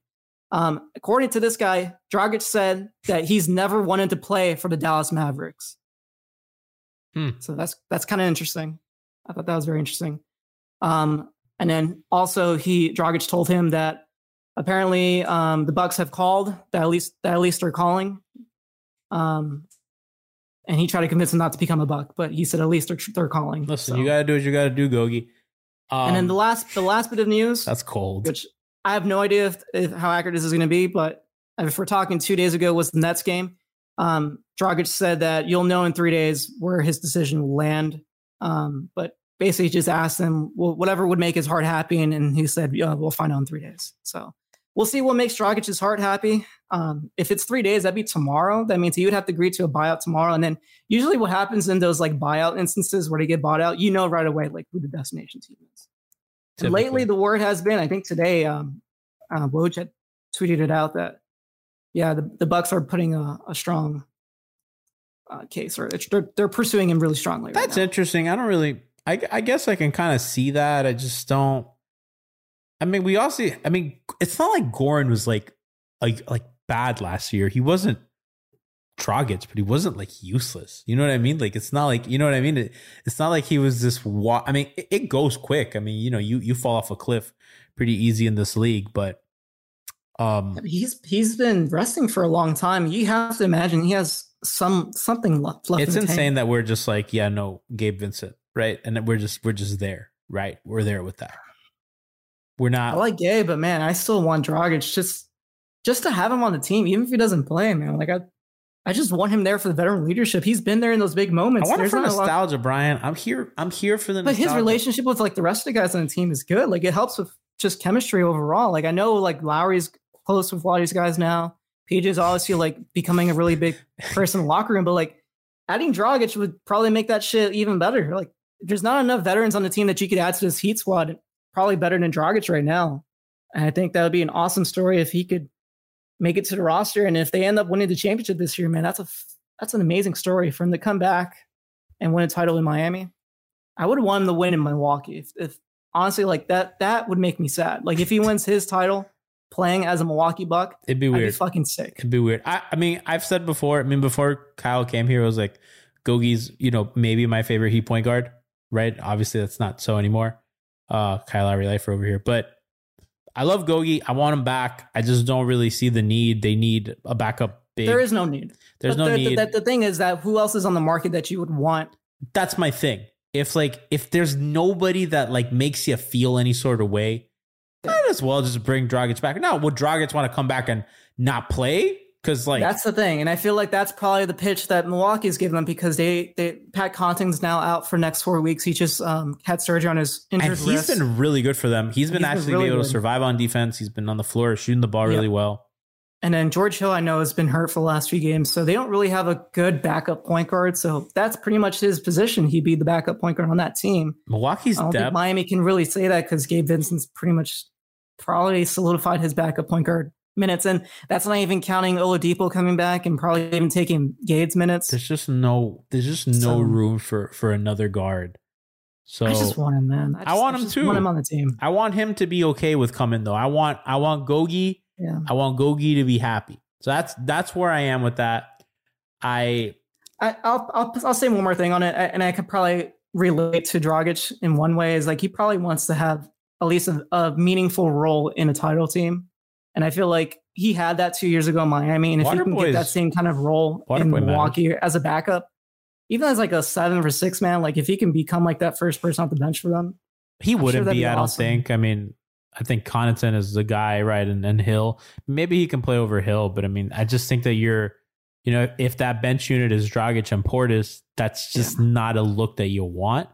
Um, according to this guy, Dragic said that he's never wanted to play for the Dallas Mavericks. Hmm. So that's that's kind of interesting. I thought that was very interesting. Um, and then also he Dragic told him that apparently um, the Bucks have called that at least that at least they're calling. Um, and he tried to convince him not to become a Buck, but he said at least they're they're calling. Listen, So- you gotta do what you gotta do, Gogi. Um, and then the last the last bit of news that's cold. which I have no idea if, if how accurate this is going to be, but if we're talking two days ago was the Nets game, um, Dragic said that you'll know in three days where his decision will land. Um, but basically just asked him well, whatever would make his heart happy, and, and he said, yeah, we'll find out in three days. So we'll see what makes Dragic's heart happy. Um, if it's three days, that'd be tomorrow. That means he would have to agree to a buyout tomorrow. And then usually what happens in those like buyout instances where they get bought out, you know right away like who the destination team is. And lately, the word has been, I think today, um, uh, Woj had tweeted it out that, yeah, the, the Bucks are putting a, a strong uh, case, or it's- they're they're pursuing him really strongly. That's interesting. I don't really. I, I guess I can kind of see that. I just don't. I mean, we also. I mean, it's not like Goran was like like like bad last year. He wasn't Dragic, but he wasn't like useless. You know what I mean? Like it's not like you know what I mean. It, it's not like he was this. Wa- I mean, it, it goes quick. I mean, you know, you you fall off a cliff pretty easy in this league, but um, He's he's been resting for a long time. You have to imagine he has some something left. left it's in the tank. insane that we're just like, yeah, no, Gabe Vincent, right? And we're just we're just there, right? We're there with that. We're not. I like Gay, but man, I still want Dragic just just to have him on the team, even if he doesn't play, man. Like I, I just want him there for the veteran leadership. He's been there in those big moments. I want it There's for not a lot- nostalgia, Brian. I'm here. I'm here for the. but his relationship with like the rest of the guys on the team is good. Like it helps with just chemistry overall. Like I know like Lowry's close with a lot of these guys now. PJ's obviously like becoming a really big person in the locker room, but like adding Dragic would probably make that shit even better. Like there's not enough veterans on the team that you could add to this Heat squad. Probably better than Dragic right now. And I think that would be an awesome story if he could make it to the roster. And if they end up winning the championship this year, man, that's a that's an amazing story for him to come back and win a title in Miami. I would want him to win in Milwaukee. If, if honestly, like that, that would make me sad. Like if he wins his title playing as a Milwaukee Buck, It'd be weird. I'd be fucking sick. It'd be weird. I, I mean, I've said before. I mean, before Kyle came here, I was like, Gogi's, you know, maybe my favorite Heat point guard. Right? Obviously, that's not so anymore. Uh, Kyle Lowry lifer over here, but I love Gogi. I want him back. I just don't really see the need. They need a backup big. There is no need. There's But no the, need. The, the thing is that who else is on the market that you would want? that's my thing. If like if there's nobody that like makes you feel any sort of way, might as well just bring Dragic back. Now, would Dragic want to come back and not play? Because like that's the thing, and I feel like that's probably the pitch that Milwaukee's given them because they, they Pat Connaughton's now out for next four weeks. He just um, had surgery on his injured and he's wrist. been really good for them. He's been He's been actually really able to survive on defense. He's been on the floor shooting the ball really well. And then George Hill, I know, has been hurt for the last few games. So they don't really have a good backup point guard. So that's pretty much his position. He'd be the backup point guard on that team. Milwaukee's I don't depth. think Miami can really say that because Gabe Vincent's pretty much probably solidified his backup point guard minutes. And that's not even counting Oladipo coming back and probably even taking Gabe's minutes. there's just no. There's just no So- room for for another guard. So I just want him, man. I just- want him just too. want him on the team. I want him to be okay with coming though. I want I want Gogi. Yeah. I want Gogi to be happy. So that's that's where I am with that. I I, I'll, I'll I'll say one more thing on it, and I could probably relate to Dragic in one way. Is like he probably wants to have at least a, a meaningful role in a title team, and I feel like he had that two years ago in Miami, and if he can Waterboy's- get that same kind of role in Waterboy Milwaukee as a backup, even as like a seven or six man, like if he can become like that first person off the bench for them, he I'm wouldn't that'd be, be I don't think. I mean, I think Connaughton is the guy, right? And and Hill. Maybe he can play over Hill, but I mean, I just think that you're you know, if that bench unit is Dragic and Portis, that's just not a look that you want.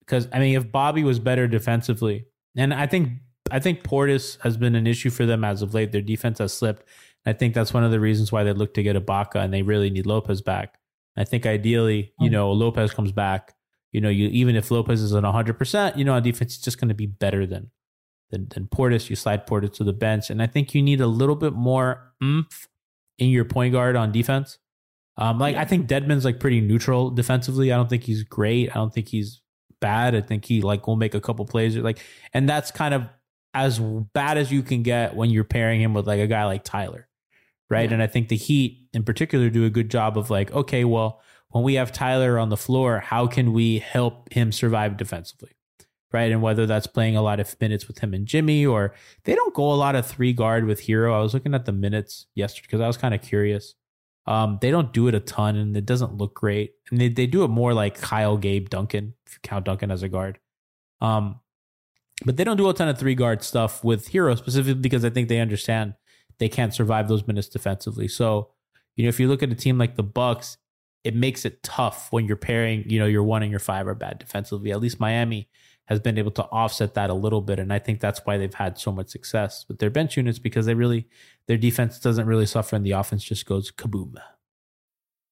Because I mean, if Bobby was better defensively, and I think I think Portis has been an issue for them as of late. Their defense has slipped. I think that's one of the reasons why they look to get Ibaka and they really need Lopez back. I think ideally, you know, Lopez comes back. You know, you even if Lopez is on 100%, you know, on defense, it's just going to be better than, than than Portis. You slide Portis to the bench, and I think you need a little bit more oomph in your point guard on defense. Um, like I think Dedmon's like pretty neutral defensively. I don't think he's great. I don't think he's bad. I think he like will make a couple plays. Like, and that's kind of as bad as you can get when you're pairing him with like a guy like Tyler, right? Yeah. And I think the Heat in particular do a good job of like, okay, well, when we have Tyler on the floor, how can we help him survive defensively? Right. And whether that's playing a lot of minutes with him and Jimmy, or they don't go a lot of three guard with Herro. I was looking at the minutes yesterday because I was kind of curious. Um, they don't do it a ton and it doesn't look great. And they, they do it more like Kyle, Gabe, Duncan, if you count Duncan as a guard. Um, but they don't do a ton of three guard stuff with Herro specifically because I think they understand they can't survive those minutes defensively. So, you know, if you look at a team like the Bucks, it makes it tough when you're pairing, you know, your one and your five are bad defensively. At least Miami has been able to offset that a little bit. And I think that's why they've had so much success with their bench units because they really, their defense doesn't really suffer and the offense just goes kaboom.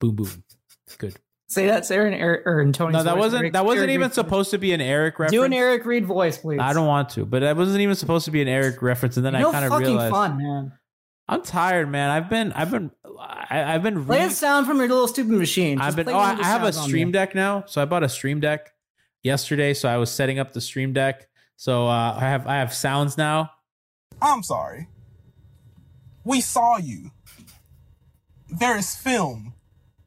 Boom, boom. Good. Say that, say it in Eric or in Tony's No, that voice. wasn't, Eric- that wasn't Eric even Reid supposed to be an Eric reference. Do an Eric Reid voice, please. I don't want to, but that wasn't even supposed to be an Eric reference. And then no I kind of realized. No fucking fun, man. I'm tired, man. I've been, I've been, I, I've been. Play a sound from your little stupid machine. I've been. play Oh, one I, I have a stream deck now, so I bought a stream deck yesterday. So I was setting up the stream deck. So uh, I have, I have sounds now. I'm sorry. We saw you. There is film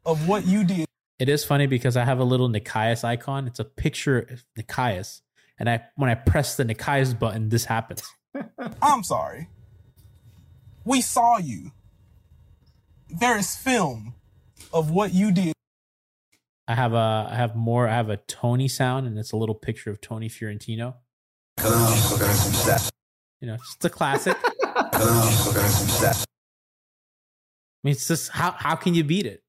of what you did. It is funny because I have a little Nikias icon. It's a picture of Nikias, and I when I press the Nikias button, this happens. I'm sorry. We saw you. There is film of what you did. I have a, I have more. I have a Tony sound, and it's a little picture of Tony Fiorentino. You know, it's a classic. I mean, it's just how how can you beat it?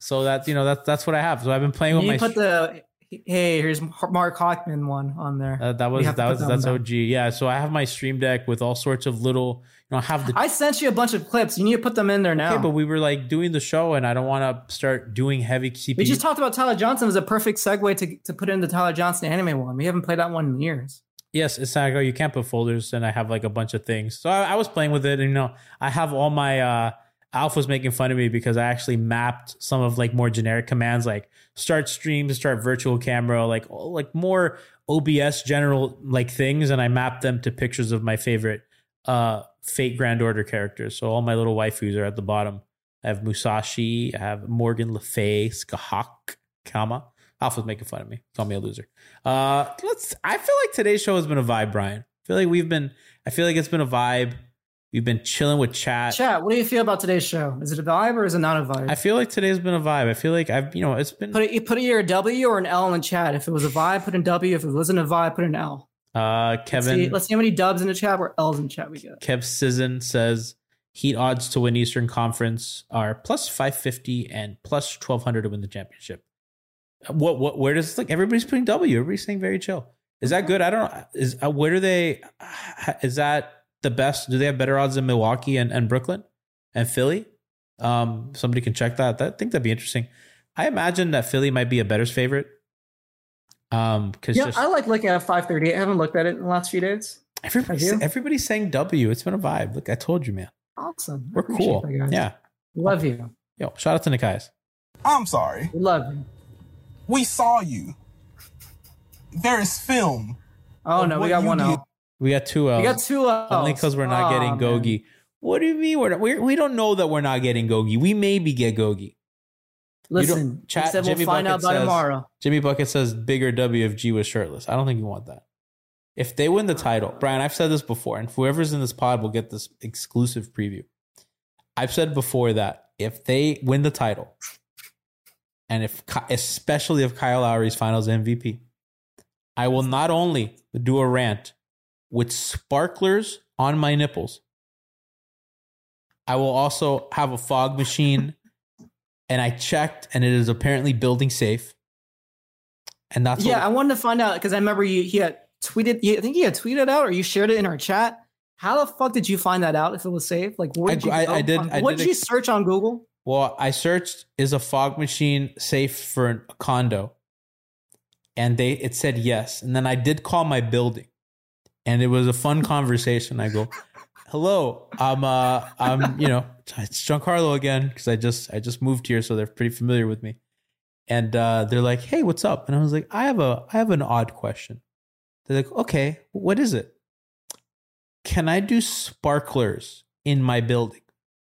So that's you know that's that's what I have. So I've been playing with You my. put the hey, here's Mark Hockman one on there. uh, that was that was that that's one back. OG. Yeah. So I have my stream deck with all sorts of little. You know, I have the. I sent you a bunch of clips. You need to put them in there now. Okay, but we were like doing the show, and I don't want to start doing heavy CPU. we just talked about Tyler Johnson as a perfect segue to, to put in the Tyler Johnson anime one. We haven't played that one in years. Yes, it's not. You can't put folders, and I have like a bunch of things. So I, I was playing with it, and you know, I have all my uh, Alpha's making fun of me because I actually mapped some of like more generic commands, like start stream, start virtual camera, like like more OBS general like things, and I mapped them to pictures of my favorite uh, Fate Grand Order characters. So all my little waifus are at the bottom. I have Musashi, I have Morgan Le Fay, Scathach, Kama. Alpha's making fun of me. Call me a loser. Uh, let's. I feel like today's show has been a vibe, Brian. feel like we've been. I feel like it's been a vibe. We've been chilling with chat. Chat, what do you feel about today's show? Is it a vibe or is it not a vibe? I feel like today's been a vibe. I feel like I've you know it's been put it, put either a W or an L in the chat. If it was a vibe, put in W. If it wasn't a vibe, put an L. uh Let's Kevin see, let's see how many dubs in the chat or L's in the chat we get. Kev Sizen says Heat odds to win Eastern Conference are plus 550 and plus 1200 to win the championship. What what where does it look like everybody's putting W? Everybody's saying very chill. Is that good? I don't know. Is uh, where do they is that the best? Do they have better odds than Milwaukee and, and Brooklyn and Philly? Um somebody can check that. that. I think that'd be interesting. I imagine that Philly might be a bettor's favorite. Um cuz Yeah, just I like looking at 538. I haven't looked at it in the last few days. everybody's, everybody's saying W. It's been a vibe. Look, I told you, man. Awesome. We're cool. that. Yeah. Love you. Yo, shout out to Nikai's. I'm sorry. We love you. We saw you. There is film. Oh no, we got one did. L. We got two L's. We got two L's. Only because we're not Aw, getting man. Gogi. What do you mean we're not? We're, we don't know that we're not getting Gogi. We maybe get Gogi. Listen, chat- said Jimmy we'll find Bucket out by says- tomorrow. Jimmy Bucket says bigger W if G was shirtless. I don't think you want that. If they win the title, Brian, I've said this before, and whoever's in this pod will get this exclusive preview. I've said before that if they win the title, and if especially if Kyle Lowry's Finals MVP, I will not only do a rant with sparklers on my nipples. I will also have a fog machine, and I checked, and it is apparently building safe. And that's yeah, I wanted to find out because I remember you he had tweeted. I think he had tweeted out or you shared it in our chat. How the fuck did you find that out? If it was safe, like where I- you? I- I did- on- I what did did you ex- search on Google? Well, I searched is a fog machine safe for a condo? And they it said yes. And then I did call my building. And it was a fun conversation. I go, "Hello, I'm uh I'm, you know, it's Giancarlo again because I just I just moved here so they're pretty familiar with me." And uh they're like, "Hey, what's up?" And I was like, "I have a I have an odd question." They're like, "Okay, what is it?" Can I do sparklers in my building?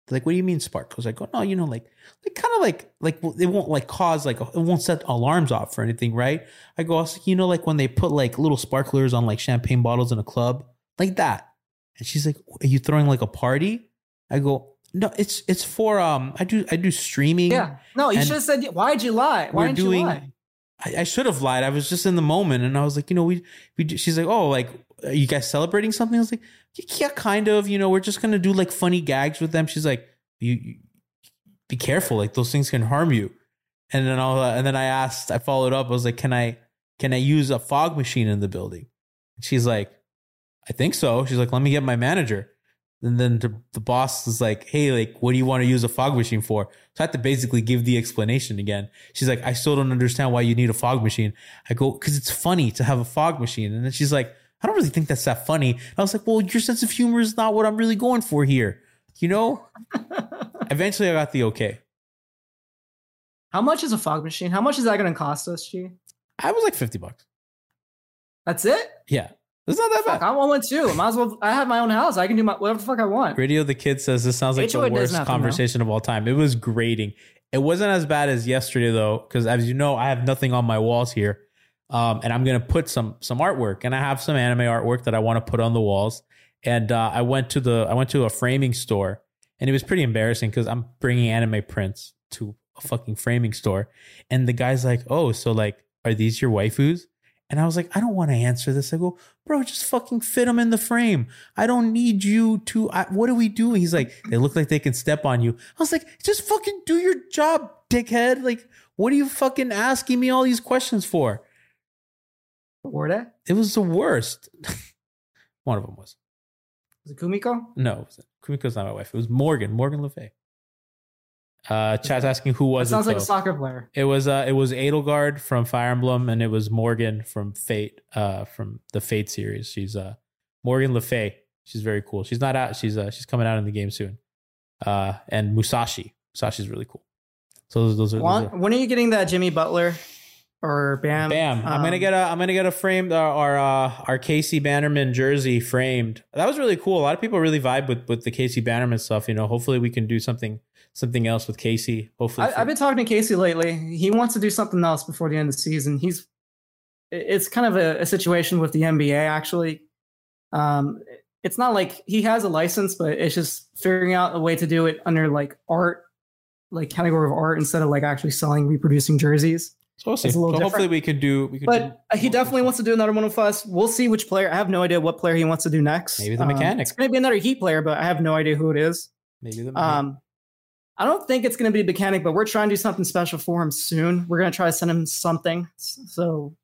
They're like, what do you mean sparklers? I go, no, you know, like, like kind of like, like it won't like cause like, it won't set alarms off or anything, right? I go, also, you know, like when they put like little sparklers on like champagne bottles in a club, like that. And she's like, are you throwing like a party? I go, no, it's it's for um, I do I do streaming. Yeah, no, you should have said. Why'd you lie? Why didn't doing. you lie? I, I should have lied. I was just in the moment, and I was like, you know, we we. do- She's like, oh, like, are you guys celebrating something? I was like, yeah, kind of. You know, we're just gonna do like funny gags with them. She's like, you, you be careful, like those things can harm you. And then all, and then I asked, I followed up. I was like, can I can I use a fog machine in the building? And she's like, I think so. She's like, let me get my manager. And then the, the boss is like, hey, like, what do you want to use a fog machine for? So I had to basically give the explanation again. She's like, I still don't understand why you need a fog machine. I go, because it's funny to have a fog machine. And then she's like, I don't really think that's that funny. And I was like, well, your sense of humor is not what I'm really going for here. You know? Eventually I got the okay. How much is a fog machine? How much is that going to cost us, G? I was like 50 bucks. That's it. Yeah. It's not that Fuck, bad. I want one too. Might as well. I have my own house. I can do my whatever the fuck I want. Radio the Kid says this sounds like HOA the worst nothing, though. conversation of all time. It was grating. It wasn't as bad as yesterday though, because as you know, I have nothing on my walls here, um, and I'm gonna put some some artwork, and I have some anime artwork that I want to put on the walls. And uh, I went to the I went to a framing store, and it was pretty embarrassing because I'm bringing anime prints to a fucking framing store, and the guy's like, "Oh, so like, are these your waifus?" And I was like, I don't want to answer this. I go, bro, just fucking fit them in the frame. I don't need you to. I, what are we doing? He's like, they look like they can step on you. I was like, just fucking do your job, dickhead. Like, what are you fucking asking me all these questions for? Were they? It was the worst. One of them was. Was it Kumiko? No, it wasn't. Kumiko's not my wife. It was Morgan, Morgan Le Fay. Uh, chat's asking who That was sounds it? Sounds like a soccer player. It was uh it was Edelgard from Fire Emblem and it was Morgan from Fate uh from the Fate series. She's uh Morgan Le Fay. She's very cool. She's not out. She's uh she's coming out in the game soon. Uh and Musashi. Musashi's really cool. So those, those are, those are when are you getting that Jimmy Butler or Bam? Bam! I'm gonna um, get a I'm gonna get a framed uh, our uh, our Casey Bannerman jersey framed. That was really cool. A lot of people really vibe with with the Casey Bannerman stuff. You know, hopefully we can do something something else with Casey. Hopefully, I, I've been talking to Casey lately. He wants to do something else before the end of the season. He's it's kind of a, a situation with the NBA actually. Um, it's not like he has a license, but it's just figuring out a way to do it under like art, like category of art instead of like actually selling reproducing jerseys. So we'll see. So hopefully we can do. We can. But uh, he definitely wants to do another one with us. We'll see which player. I have no idea what player he wants to do next. Maybe the Um, mechanic. it's going to be another Heat player, but I have no idea who it is. maybe the. Um, I don't think it's going to be mechanic, but we're trying to do something special for him soon. We're going to try to send him something. So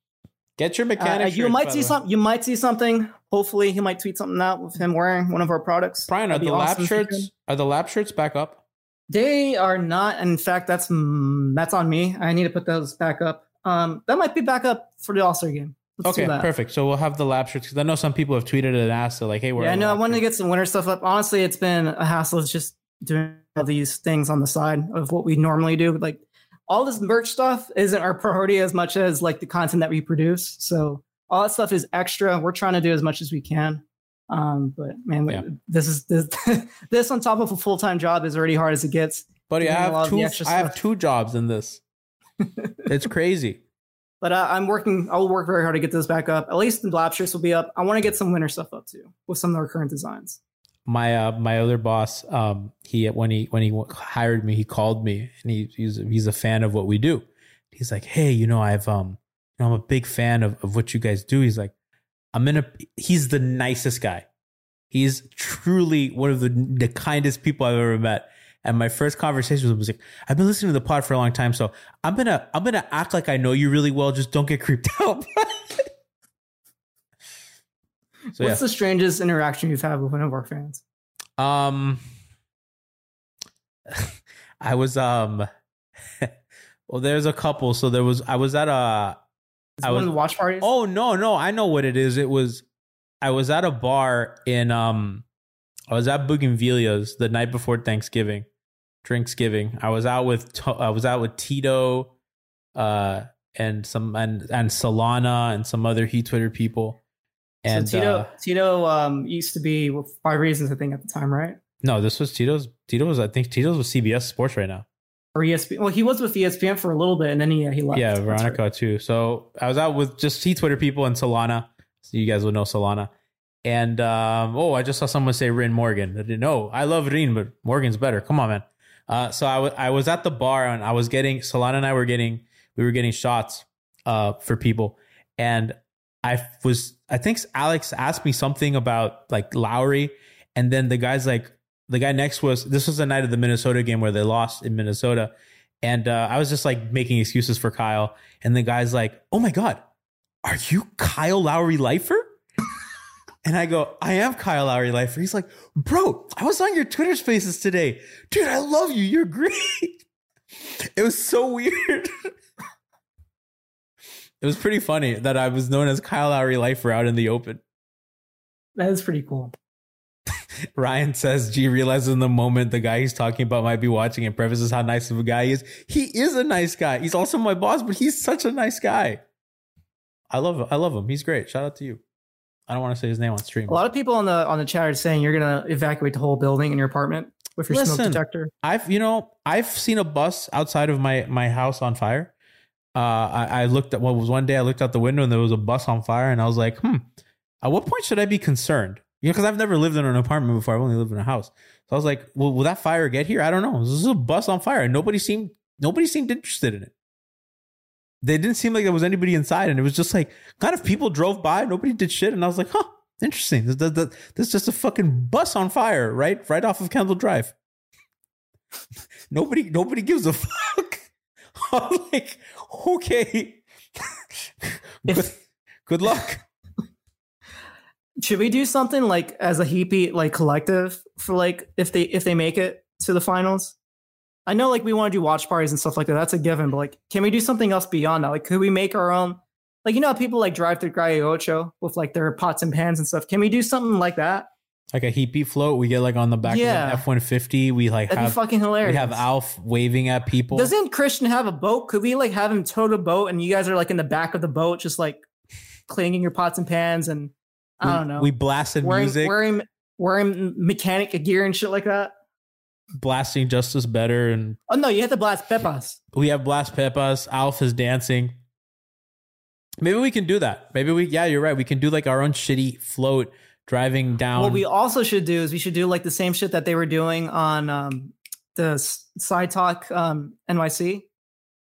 Get your uh, mechanic. you shirts, might see something. You might see something. Hopefully, he might tweet something out with him wearing one of our products. Brian, are the awesome if shirts? Are the lap shirts back up? They are not. In fact, that's mm, that's on me. I need to put those back up. Um, that might be back up for the All Star game. Let's okay, perfect. So we'll have the lab shirts because I know some people have tweeted and asked, they're like, "Hey, where?" Yeah, I know. I wanted to get some winter stuff up. Honestly, it's been a hassle. It's just doing all these things on the side of what we normally do. Like all this merch stuff isn't our priority as much as like the content that we produce. So all that stuff is extra. We're trying to do as much as we can. Um, but man, Yeah. this is this, this on top of a full time job is already hard as it gets. buddy. I doing a lot have two. I have two jobs in this. it's crazy. But uh, I'm working. I'll work very hard to get this back up. At least the lap shirts will be up. I want to get some winter stuff up too with some of our current designs. my uh my other boss um he when he when he hired me he called me and he he's he's a fan of what we do he's like hey you know i've um you know i'm a big fan of, of what you guys do he's like i'm gonna. he's the nicest guy he's truly one of the the kindest people i've ever met and my first conversation with him was like i've been listening to the pod for a long time so i'm gonna i'm gonna act like i know you really well just don't get creeped out so yeah What's the strangest interaction you've had with one of our fans? Um, I was um, well, there's a couple. So there was I was at a I one was- of the watch parties? oh no no I know what it is. It was I was at a bar in um I was at Bougainvillea's the night before Thanksgiving, Drinksgiving. I was out with I was out with Tito, uh, and some and and Solana and some other Heat Twitter people. And so Tito, uh, Tito um, used to be with Five Reasons, I think, at the time, right? no, this was Tito's. Tito was I think Tito's with CBS Sports right now. Or ESPN. Well, he was with ESPN for a little bit, and then he, he left. Yeah, Veronica right. too. So I was out with just T Twitter people and Solana. So you guys would know Solana. And um, oh, I just saw someone say Rin Morgan. I didn't know. I love Rin, but Morgan's better. Come on, man. Uh, so I wa- I was at the bar and I was getting Solana and I were getting we were getting shots uh, for people, and I was I think Alex asked me something about like Lowry, and then the guy's like the guy next was this was the night of the Minnesota game where they lost in Minnesota, and uh, I was just like making excuses for Kyle, and the guy's like, "Oh my god, are you Kyle Lowry lifer?" And I go, I am Kyle Lowry lifer. He's like, bro, I was on your Twitter spaces today. Dude, I love you. You're great. It was so weird. It was pretty funny that I was known as Kyle Lowry lifer out in the open. That is pretty cool. Ryan says G realizes in the moment the guy he's talking about might be watching and prefaces how nice of a guy he is. He is a nice guy. He's also my boss, but he's such a nice guy. I love him. I love him. He's great. Shout out to you. I don't want to say his name on stream. A lot of people on the on the chat are saying you're gonna evacuate the whole building in your apartment with your smoke detector. I've you know I've seen a bus outside of my my house on fire. Uh, I, I looked at what was one day I looked out the window and there was a bus on fire and I was like, hmm, at what point should I be concerned? You know, because I've never lived in an apartment before. I've only lived in a house. So I was like, well, will that fire get here? I don't know. This is a bus on fire. and Nobody seemed nobody seemed interested in it. They didn't seem like there was anybody inside, and it was just like kind of people drove by. Nobody did shit, and I was like, huh, interesting. This, this, this, is just a fucking bus on fire, right, right off of Kendall Drive. nobody, nobody gives a fuck. I'm like, okay, good, good luck. Should we do something like as a heapy like collective for like if they if they make it to the finals? I know like we want to do watch parties and stuff like that. That's a given, but like can we do something else beyond that? Like could we make our own like you know how people like drive through Ocho with like their pots and pans and stuff. Can we do something like that? Like a beat float, we get like on the back Yeah. of an F one fifty. We like That'd have be fucking hilarious. we have Alf waving at people. Doesn't Christian have a boat? Could we like have him tow the boat and you guys are like in the back of the boat just like cleaning your pots and pans and I we, don't know. We blasted wearing music, wearing wearing mechanic gear and shit like that. blasting Justice Better, and Oh no, you have to blast Pepas. we have Blast Pepas. Alf is dancing. Maybe we can do that. Maybe we, yeah, you're right. We can do like our own shitty float driving down. What we also should do is we should do like the same shit that they were doing on um, the Side Talk um, NYC.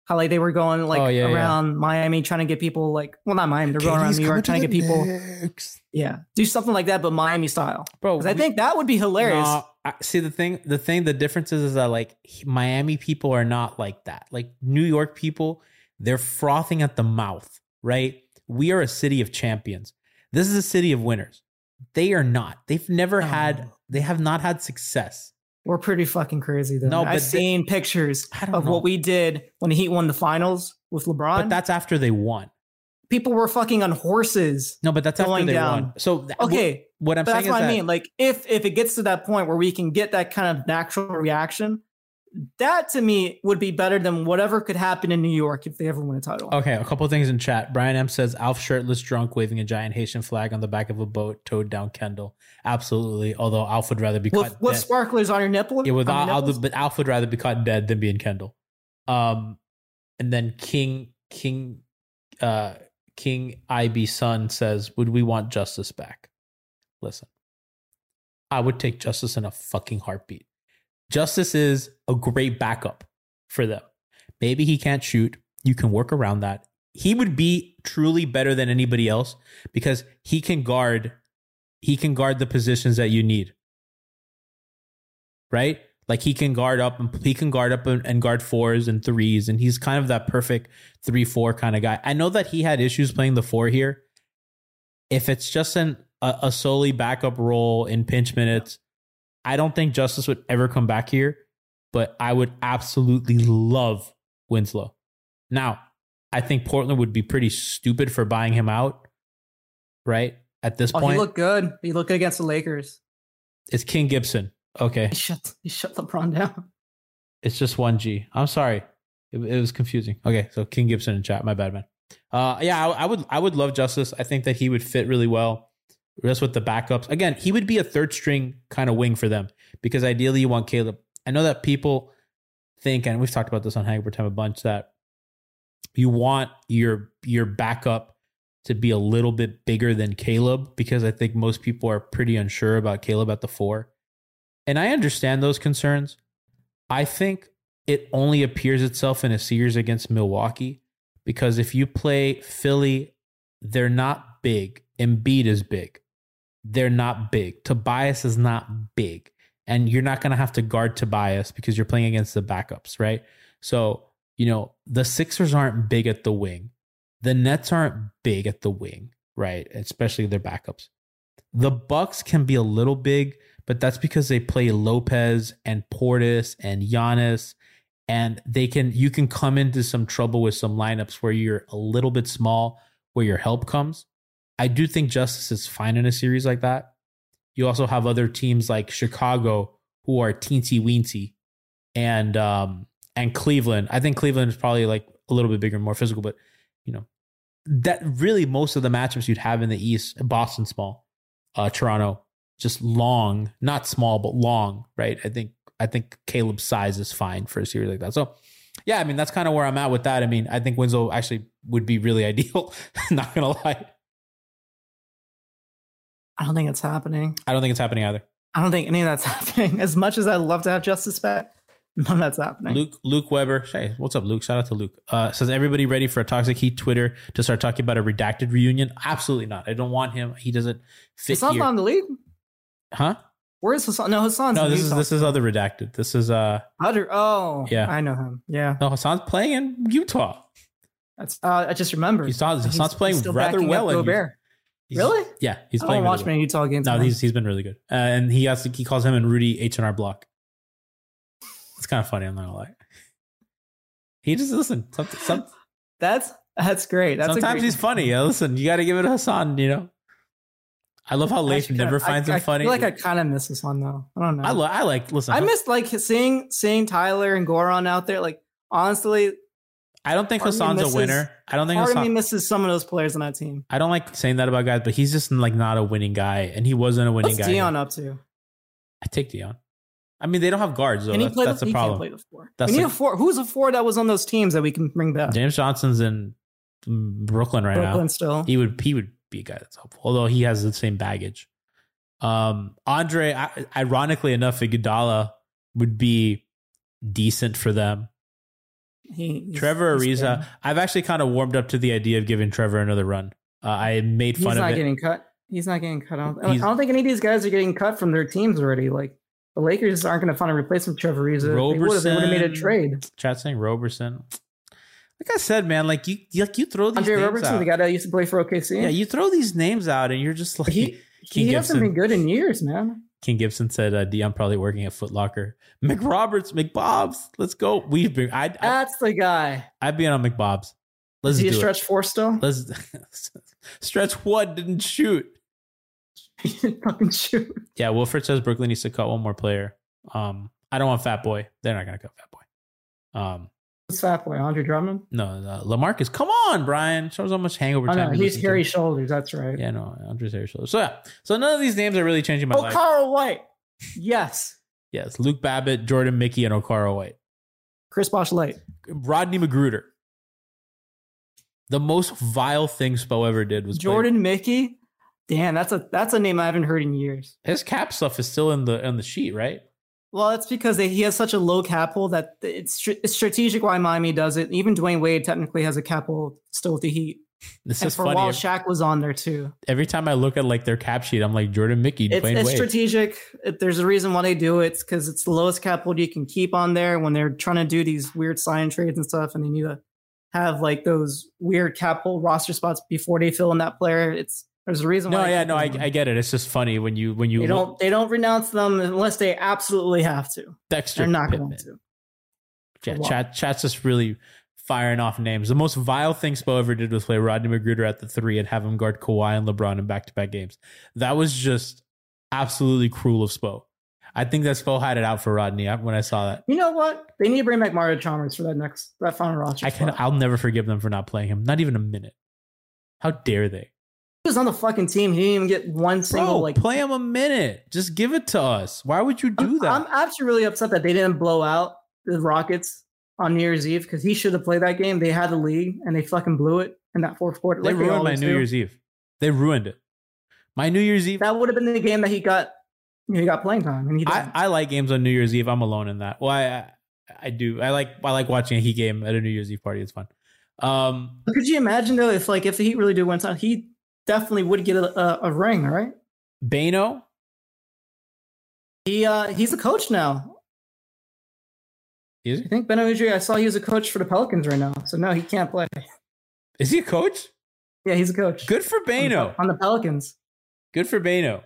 How like they were going like Oh, yeah, yeah. around Miami trying to get people like well not Miami they're going around New York trying to get people yeah do something like that but Miami style bro. because I think that would be hilarious. No, I, see the thing. The thing. The difference is, is that like Miami people are not like that. Like New York people, they're frothing at the mouth. Right? We are a city of champions. This is a city of winners. They are not. They've never had. Oh. They have not had success. We're pretty fucking crazy though. No, I've seen pictures of know. what we did when the Heat won the finals with LeBron. But that's after they won. people were fucking on horses. No, but that's after they down. won. So Okay, what, what I'm saying that's what is I that mean. Like if if it gets to that point where we can get that kind of natural reaction, that to me would be better than whatever could happen in New York if they ever win a title. Okay, a couple things in chat. Brian M says Alf shirtless drunk waving a giant Haitian flag on the back of a boat towed down Kendall. Absolutely. Although Alf would rather be with caught with dead. sparklers on your nipple. Yeah, with Al, nipples? but Alf would rather be caught dead than be in Kendall. Um, and then King King uh King IB Son says, "Would we want Justise back?" Listen, I would take Justise in a fucking heartbeat. Justise is a great backup for them. Maybe he can't shoot. You can work around that. He would be truly better than anybody else because he can guard. He can guard the positions that you need right? Like he can guard up and he can guard up and, guard fours and threes, and he's kind of that perfect three four kind of guy. I know that he had issues playing the four here. If it's just an a, a solely backup role in pinch minutes, I don't think Justise would ever come back here. But I would absolutely love Winslow. Now, I think Portland would be pretty stupid for buying him out, right? At this oh, point, he looked good. He looked good against the Lakers. it's King Gibson. Okay. He shut he shut LeBron down. It's just one G. I'm sorry. It, it was confusing. Okay, so King Gibson in chat. My bad, man. Uh, yeah, I, I would. I would love Justise. I think that he would fit really well, just with the backups. Again, he would be a third string kind of wing for them because ideally you want Caleb. I know that people think, and we've talked about this on Hangover Time a bunch, that you want your your backup to be a little bit bigger than Caleb because I think most people are pretty unsure about Caleb at the four. And I understand those concerns. I think it only appears itself in a series against Milwaukee because if you play Philly, they're not big. Embiid is big. They're not big. Tobias is not big. And you're not going to have to guard Tobias because you're playing against the backups, right? So, you know, the Sixers aren't big at the wing. The Nets aren't big at the wing, right? Especially their backups. The Bucks can be a little big, but that's because they play Lopez and Portis and Giannis, and they can you can come into some trouble with some lineups where you're a little bit small, where your help comes. I do think Justise is fine in a series like that. You also have other teams like Chicago who are teensy weensy, and um and Cleveland. I think Cleveland is probably like a little bit bigger, more physical, but you know that really most of the matchups you'd have in the East, Boston small, uh, Toronto just long, not small but long, right? I think I think Caleb's size is fine for a series like that. So yeah, I mean that's kind of where I'm at with that. I mean, I think Winslow actually would be really ideal. not gonna lie, I don't think it's happening. I don't think it's happening either. I don't think any of that's happening. As much as I'd love to have Justise back, none of that's happening. Luke Luke Weber, hey, what's up, Luke? Shout out to Luke. Uh, says everybody ready for a Toxic Heat Twitter to start talking about a redacted reunion? Absolutely not. I don't want him. He doesn't fit Hassan's here. not in the league. huh? Where is Hassan? No, Hassan's No, this is this is other redacted. This is uh Udder- Oh, Yeah. I know him. Yeah, no Hassan's playing in Utah. that's. Uh, I just remembered. He's not- He's- Hassan's playing he's rather well in Gobert. He's- Really? Yeah, he's I playing. don't watch really many Utah games. well. No, he's he's been really good, uh, and he has he calls him and Rudy H and R Block. It's kind of funny. I'm not gonna lie. He just listen. Some, some, that's that's great. That's sometimes great- he's funny. Yeah, listen, you got to give it to Hassan. You know, I love how Leif never kinda- finds I, him funny. I feel like I kind of miss Hassan though. I don't know. I, lo- I like listen. I missed like seeing seeing Tyler and Goran out there. Like honestly, I don't think part of me Hassan's a winner. I don't think part of me Hassan. misses some of those players on that team. I don't like saying that about guys, but he's just like not a winning guy, and he wasn't a winning What's guy. Dion up to? I take Dion. I mean, they don't have guards though. He That's, play? that's the, the problem. Play the four. That's we need like- a four. Who's a four that was on those teams that we can bring back? James Johnson's in Brooklyn right now. Brooklyn now. still. He would he would be a guy that's helpful, although he has the same baggage. Um, Andre, I, ironically enough, Iguodala would be decent for them. He, Trevor Ariza. I've actually kind of warmed up to the idea of giving Trevor another run. Uh, I made fun not of it. He's not getting cut. He's not getting cut. I don't, I don't think any of these guys are getting cut from their teams already. Like the Lakers aren't going to find a replacement for Trevor Ariza. If They would have. They would have made a trade. Chat saying Roberson. Like I said, man, like you, like you throw these out. Andre names Roberson, out. the guy that used to play for OKC. yeah, you throw these names out, and you're just like he King he hasn't been good in years, man. King Gibson said, uh, "D, I'm probably working at Foot Locker." McRoberts, McBob's, let's go. We've been, I'd, I, That's the guy. I'd be on Mcbob's. Let's Is he do a it. stretch four still? Let's stretch. What didn't shoot? He didn't fucking shoot. Yeah, Wilfred says Brooklyn needs to cut one more player. Um, I don't want Fat Boy. They're not gonna cut Fat Boy. Um, What's fat boy? Andre Drummond? no, no Lamarcus. Come on, Brian. Shows how much hangover Oh time. no, he's hairy shoulders. That's right. Yeah, no, Andre's hairy shoulders. So yeah, so none of these names are really changing my Oh, life. Carl White. Yes. Yes, Luke Babbitt, Jordan Mickey, and Okaro White. Chris Bosh late. Rodney McGruder. The most vile thing Spo ever did was play- Jordan Mickey. Damn, that's a that's a name I haven't heard in years. His cap stuff is still in the in the sheet, right? Well, that's because they, he has such a low cap hold that it's, it's strategic why Miami does it. Even Dwyane Wade technically has a cap hold still with the Heat. This and is for funny. while, Shaq was on there too. Every time I look at like their cap sheet, I'm like Jordan Mickey, It's, Dwyane it's Wade. strategic. It- there's a reason why they do it. It's because it's the lowest cap hold you can keep on there when they're trying to do these weird sign trades and stuff, and they need to have like those weird cap hold roster spots before they fill in that player. It's there's a reason. no, yeah, no, I. I get it. It's just funny when you when you They don't. They don't renounce them unless they absolutely have to. Dexter. They're not Pittman. going to. Yeah, chat chat's just really firing off names. The most vile thing Spo ever did was play Rodney McGruder at the three and have him guard Kawhi and LeBron in back to back games. That was just absolutely cruel of Spo. I think that Spo had it out for Rodney uh, when I saw that. You know what? They need to bring back Mario Chalmers for that next that final roster. I can spot. I'll never forgive them for not playing him. Not even a minute. How dare they? He was on the fucking team. He didn't even get one single Bro, like. play him a minute. Just give it to us. Why would you do I'm, that? I'm actually really upset that they didn't blow out the Rockets on New Year's Eve because he should have played that game. They had the lead and they fucking blew it in that fourth quarter. they like ruined my New do. Year's Eve. They ruined it. My New Year's Eve. That would have been the game that he got. He got playing time, and he I. I like games on New Year's Eve. I'm alone in that. Well, I, I I do. I like I like watching a Heat game at a New Year's Eve party. It's fun. Um, Could you imagine though if like if the Heat really do win he definitely would get a, a, a ring, right? Beno. He uh he's a coach now. Is I think Beno Udrih, I saw he was a coach for the Pelicans right now. So no, he can't play. Is he a coach? Yeah, he's a coach. Good for on the, on the Pelicans. Good for Beno.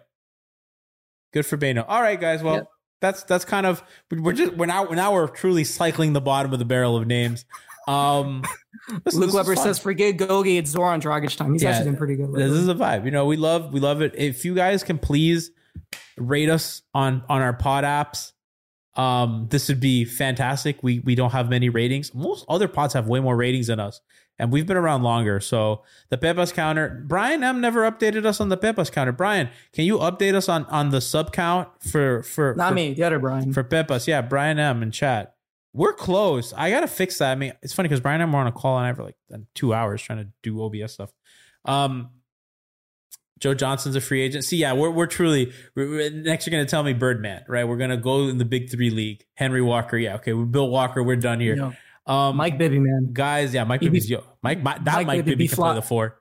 Good for Beno. All right, guys. Well, Yep. that's that's kind of we're just we're now now we're truly cycling the bottom of the barrel of names. Um, this Luke is Weber says, "Forget Gogi, it's Zoran Dragic time." He's Yeah, actually been pretty good. This is a vibe. You know, we love we love it. If you guys can please rate us on on our pod apps, um, this would be fantastic. We we don't have many ratings. Most other pods have way more ratings than us, and we've been around longer. So the Pepas counter, Brian M never updated us on the Pepas counter. Brian, can you update us on on the sub count for for Not for, me, the other Brian. for Pepas? Yeah, Brian M in chat. We're close. I gotta fix that. I mean, it's funny because Brian and I were on a call and I for like two hours trying to do OBS stuff. Um, Joe Johnson's a free agent. See, yeah, we're we're truly we're, next. You're gonna tell me Birdman, right? We're gonna go in the big three league. Henry Walker, yeah, okay. We're Bill Walker. We're done here. Um, Mike Bibby, man, guys, yeah, Mike Bibby's yo, Mike, Mike that Mike Mike, Bibby Bibby can play the four.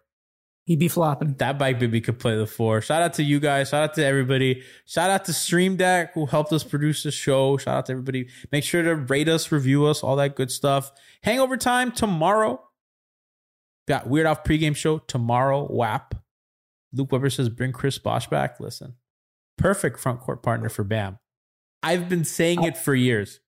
He be flopping. That bike Bibby could play the four. Shout out to you guys. Shout out to everybody. Shout out to Stream Deck who helped us produce the show. Shout out to everybody. Make sure to rate us, review us, all that good stuff. Hangover time tomorrow. Got Weird Off pregame show tomorrow. WAP. Luke Weber says bring Chris Bosh back. Listen, perfect front court partner for Bam. I've been saying it for years.